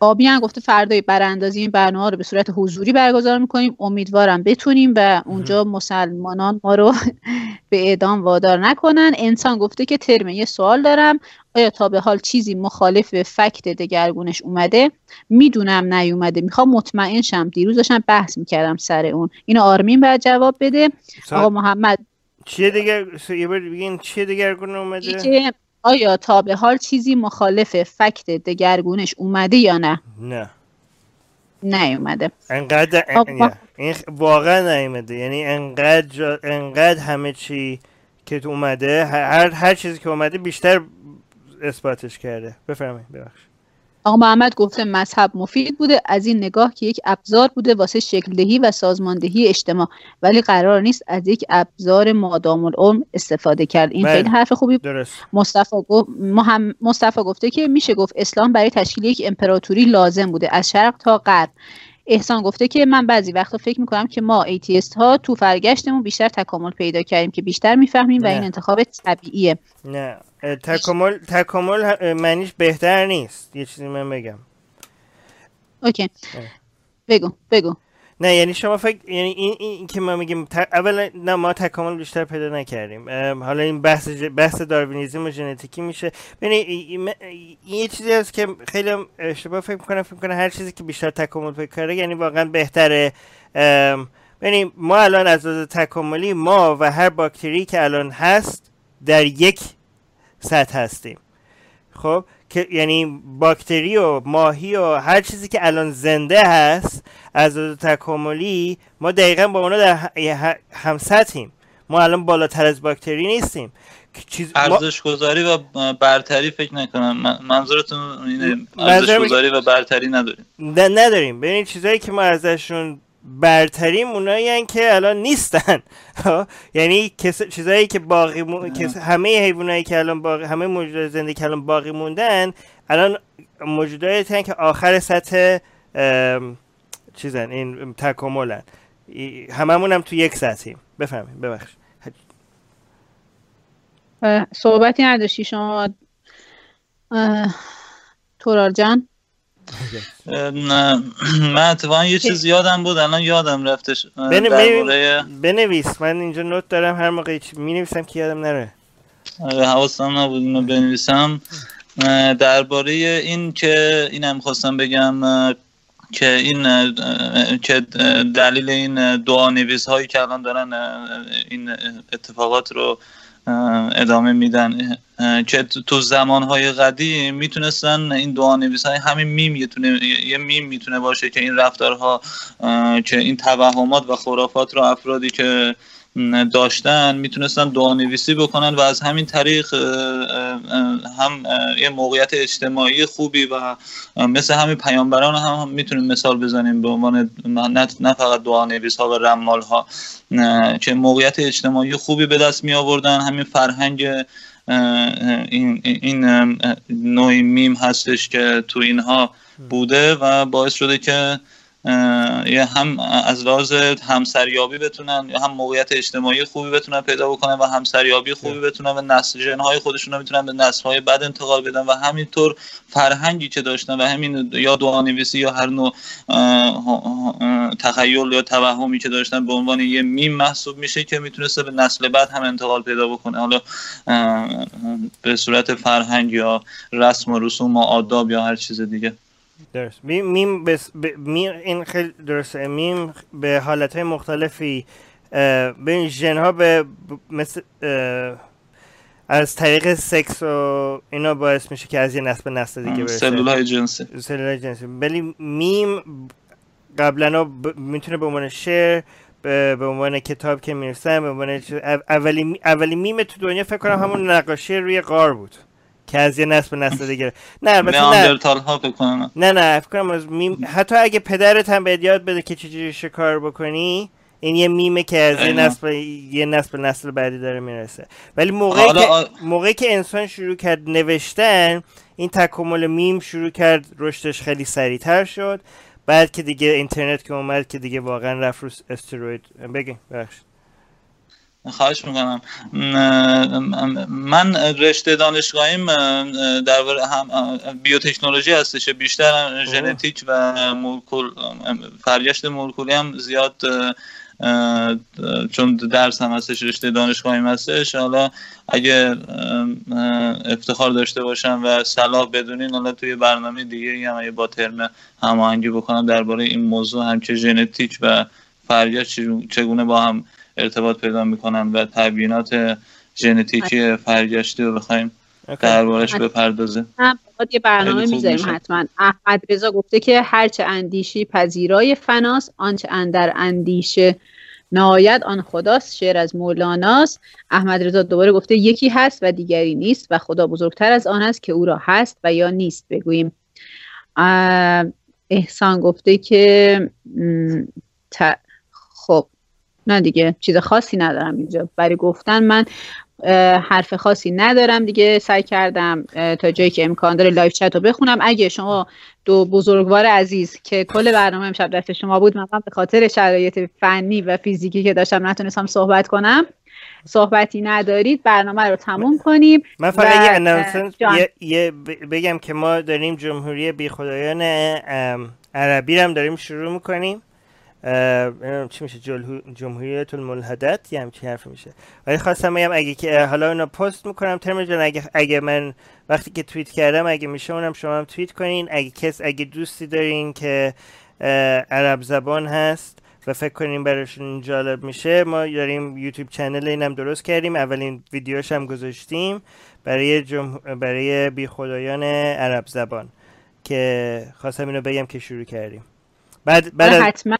آبی هم گفته فردای براندازی این برنامه رو به صورت حضوری برگزار می‌کنیم. امیدوارم بتونیم و اونجا مسلمانان ما رو [laughs] به اعدام وادار نکنن. انسان گفته که ترمه یه سوال دارم. آیا تا به حال چیزی مخالف فکت دگرگونش اومده؟ می‌دونم نیومده. می‌خوام مطمئن شم. دیروز داشتم بحث می‌کردم سر اون. اینو آرمین باید جواب بده. آقا محمد چیه دیگه س- یه بار بگین چیه دیگرگون اومده؟ آیا تا به حال چیزی مخالف فکت دگرگونش اومده یا نه؟ نه. نیومده. انقدر. ان- این واقعا نیومده. یعنی انقدر جا... انقدر همه چی که اومده هر هر چیزی که اومده بیشتر اثباتش کرده. بفرمایید ببخش آقا محمد گفته مذهب مفید بوده. از این نگاه که یک ابزار بوده واسه شکلدهی و سازماندهی اجتماع. ولی قرار نیست از یک ابزار مادام العمر استفاده کرد. این بله. خیلی حرف خوبی. درست. مصطفی گفت محم- مصطفی گفته که میشه گفت اسلام برای تشکیل یک امپراتوری لازم بوده. از شرق تا غرب. احسان گفته که من بعضی وقتا فکر می‌کنم که ما ایتیست ها تو فرگشتمون بیشتر تکامل پیدا کردیم که بیشتر می‌فهمیم و. این انتخاب طبیعیه. نه. تکامل تکامل معنیش بهتر نیست. یه چیزی من بگم. اوکی. بگو بگو. نه یعنی شما فکر یعنی این, این که ما میگیم ت... اولا نه ما تکامل بیشتر پیدا نکردیم. حالا این بحث ج... بحث داروینیزم و ژنتیکی میشه. ببین این یه چیزی هست که خیلی اشتباه فکر می‌کنم. فکر می‌کنم هر چیزی که بیشتر تکامل پیدا کرده یعنی واقعا بهتره. ببین ما الان از لحاظ تکاملی ما و هر باکتری که الان هست در یک سطح هستیم. خب؟ که یعنی باکتری و ماهی و هر چیزی که الان زنده هست از تکاملی ما دقیقا با اونا در ه- ه- هم سطحیم ما الان بالاتر از باکتری نیستیم. چیز ما- ارزش گذاری و برتری فکر نکنم. من- منظورتون اینه ارزش گذاری و برتری نداریم. نداریم. ببینید چیزایی که ما ازشون برتریم اونایی که الان نیستن. [laughs] ها؟ یعنی کس... چیزایی که باقی مو... کس... همه حیوانایی که الان باقی... همه موجودات زنده که الان باقی موندن الان موجوداتی که آخر سطح ام... چیزن این تکاملن. هممون هم تو یک سطحیم. بفهمید ببخش صحبتی نداشتی شما؟ اه، تورار جان؟ من اتفاقا یه چیز یادم بود الان یادم رفتش بنویس من اینجا نوت دارم هر موقع می نویسم که یادم نره آره حواسم نبود اینو بنویسم درباره این که اینم خواستم بگم که این که دلیل این دعا نویس هایی که الان دارن این اتفاقات رو اه، ادامه میدن. که تو زمان های قدیم می‌تونستن این دعا نویس های همین میم یه میم می‌تونه باشه که این رفتارها که این توهمات و خرافات رو افرادی که داشتن می‌تونستن دعا نویسی بکنن و از همین طریق هم یه موقعیت اجتماعی خوبی و مثل همین پیامبران هم, می‌تونیم مثال بزنیم به عنوان نه, فقط دعا نویس ها و رمال ها که موقعیت اجتماعی خوبی به دست می آوردن همین فرهنگ این, این نوعی میم هستش که تو اینها بوده و باعث شده که یه هم از لحاظ همسریابی بتونن یا هم موقعیت اجتماعی خوبی بتونن پیدا بکنن و همسریابی خوبی بتونن و نسل ژنهای خودشون رو می‌تونن به نسلهای بعد انتقال بدن و همینطور فرهنگی که داشتن و همین یا دعانویسی یا هر نوع تخیل یا توهمی که داشتن به عنوان یه میم محسوب میشه که می‌تونسته به نسل بعد هم انتقال پیدا بکنه. حالا به صورت فرهنگ یا رسم و رسوم و آداب یا هر چیز دیگه. درست میم, بس ب- میم این خیلی درسته. میم به حالت های مختلفی به این ژن ها به مثل از طریق سکس و اینا باعث میشه که از یه نسل به نسل دیگه برسه. سلول های جنسی. سلولای جنسی. ولی میم قبلا ب... می‌تونه به عنوان شعر به, به عنوان کتاب که می‌رسن به عنوان اولی اولی میم تو دنیا فکر کنم همون نقاشی روی غار بود. که از یه نسل به نسل دیگه نه البته نه. ها فکر کنم نه. نه فکر کنم از میم حتی اگه پدرت هم بهت یاد بده که چجوری شکار بکنی این یه میمه که از یه. نسل یه نسل به نسل بعدی داره می‌رسه. ولی موقعی که آ- موقعی که انسان شروع کرد نوشتن این تکامل میم شروع کرد رشدش خیلی سریعتر شد. بعد که دیگه اینترنت که اومد که دیگه واقعا رفت رو استروئید. بگین ببخشید. خواهش می‌کنم. من رشته دانشگاهیم در هم بیوتکنولوژی هستش بیشتر هم ژنتیک و مولکول فرگشت مولکولی هم زیاد چون درس هم هستش رشته دانشگاهیم هستش. حالا اگه افتخار داشته باشم و صلاح بدونین حالا توی برنامه دیگه هم اگه با ترم هماهنگی بکنم درباره این موضوع هم که ژنتیک و فرگشت چگونه با هم ارتباط پیدا می‌کنن و تبیینات ژنتیکی فرگشتی رو بخوایم. دربارش بپردازیم یه برنامه می‌ذاریم. حتما احمد رضا گفته که هرچه اندیشی پذیرای فناست آنچه اندر اندیشه نهایت آن خداست شعر از مولاناست احمد رضا دوباره گفته یکی هست و دیگری نیست و خدا بزرگتر از آن است که او را هست و یا نیست بگوییم احسان گفته که ت- خب نه دیگه چیز خاصی ندارم اینجا. برای گفتن من حرف خاصی ندارم دیگه. سعی کردم تا جایی که امکان داره live chat رو بخونم. اگه شما دو بزرگوار عزیز که کل برنامه امشب دست شما بود من به خاطر شرایط فنی و فیزیکی که داشتم نتونستم صحبت کنم صحبتی ندارید برنامه رو تموم کنیم من فقط یه ب- بگم که ما داریم جمهوری بی خدایان عربی رو هم داریم شروع می‌کنیم. چی میشه جمهوریت الملحدت یه همچین حرف میشه ولی خواستم بگم اگه که حالا اونو پست می‌کنم ترم جان اگه, اگه من وقتی که توییت کردم اگه میشه اونم شما هم توییت کنین اگه کس اگه دوستی دارین که عرب زبان هست و فکر کنیم براشون جالب میشه ما داریم یوتیوب چنل اینم درست کردیم اولین ویدیوش هم گذاشتیم برای جمه... برای بی خدایان عرب زبان که خواستم اینو بگم که شروع کردیم بعد بعد. حتما.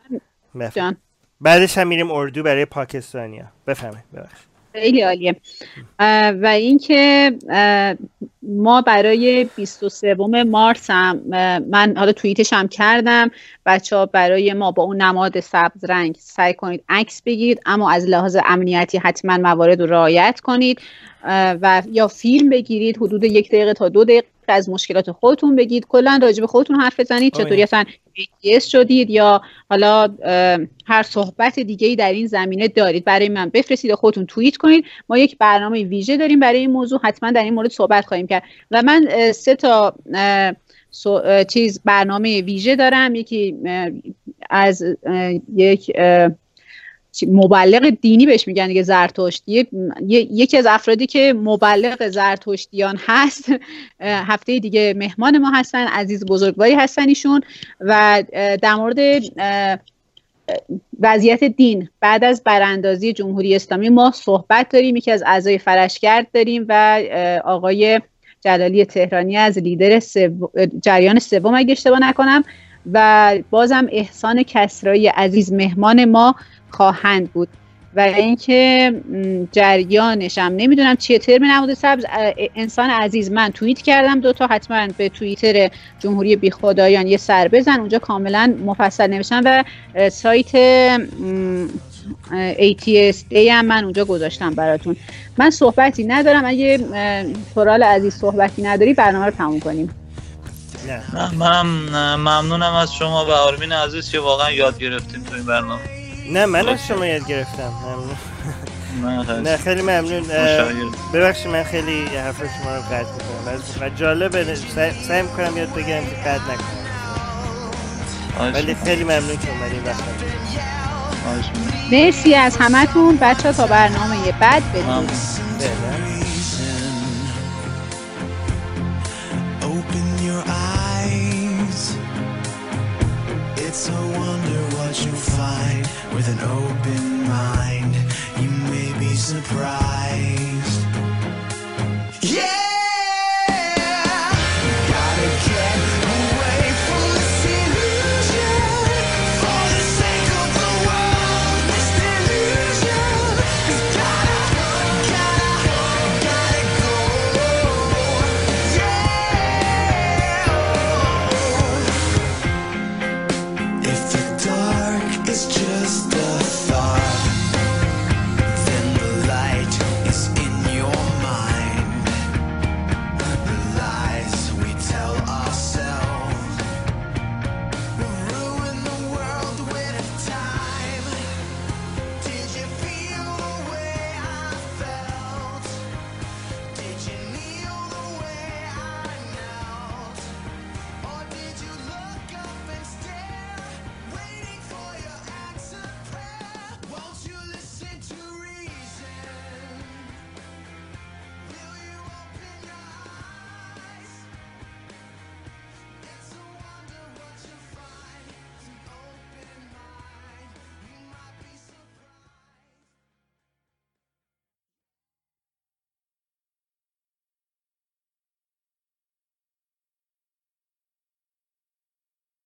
جان. بعدش هم میریم اردو برای پاکستانیا. بفهمید ببخشید. خیلی عالیه. و اینکه ما برای 23 مارس هم من حالا توییتش هم کردم. بچه ها برای ما با اون نماد سبز رنگ سعی کنید عکس بگیرید اما از لحاظ امنیتی حتما موارد رو رعایت کنید و یا فیلم بگیرید حدود یک دقیقه تا دو دقیقه. از مشکلات خودتون بگید. کلا راجع به خودتون حرف بزنید. آه، چطوری اصلا ATS شدید یا حالا هر صحبت دیگه ای در این زمینه دارید؟ برای من بفرستید خودتون توییت کنید. ما یک برنامه ویژه داریم برای این موضوع. حتما در این مورد صحبت خواهیم کرد. و من سه تا چیز برنامه ویژه دارم. یکی از یک مبلغ دینی بهش میگن دیگه زرتشتی یکی از افرادی که مبلغ زرتشتیان هست هفته دیگه مهمان ما هستن عزیز بزرگواری هستن ایشون و در مورد وضعیت دین بعد از براندازی جمهوری اسلامی ما صحبت داریم. یکی از اعضای فرشگرد داریم و آقای جلالی تهرانی از لیدر جریان سوم اگه اشتباه نکنم. و بازم احسان کسرایی عزیز مهمان ما خواهند بود و اینکه جریانش هم نمی‌دونم چیه ترم نموده سبز انسان عزیز من توییت کردم دوتا حتما به توییتر جمهوری بیخدایان یه سر بزن اونجا کاملا مفصل نوشتم و سایت ATS هم من اونجا گذاشتم براتون. من صحبتی ندارم اگه فرال عزیز صحبتی نداری برنامه رو تموم کنیم. من ممنونم از شما و آرمین عزیز که واقعا یاد گرفتیم تو این برنامه. نه من از شما یاد گرفتم. ممنون. نه خیلی ممنون. ببخشید من خیلی حرف شما رو قطع می‌کنم و جالبه سعی می‌کنم یاد بگیرم که قطع نکنم. ولی خیلی ممنون که اومدین وقت مرسی از همتون. بچه تا برنامه بعد بدون It's a What you find with an open mind. You may be surprised. Yeah!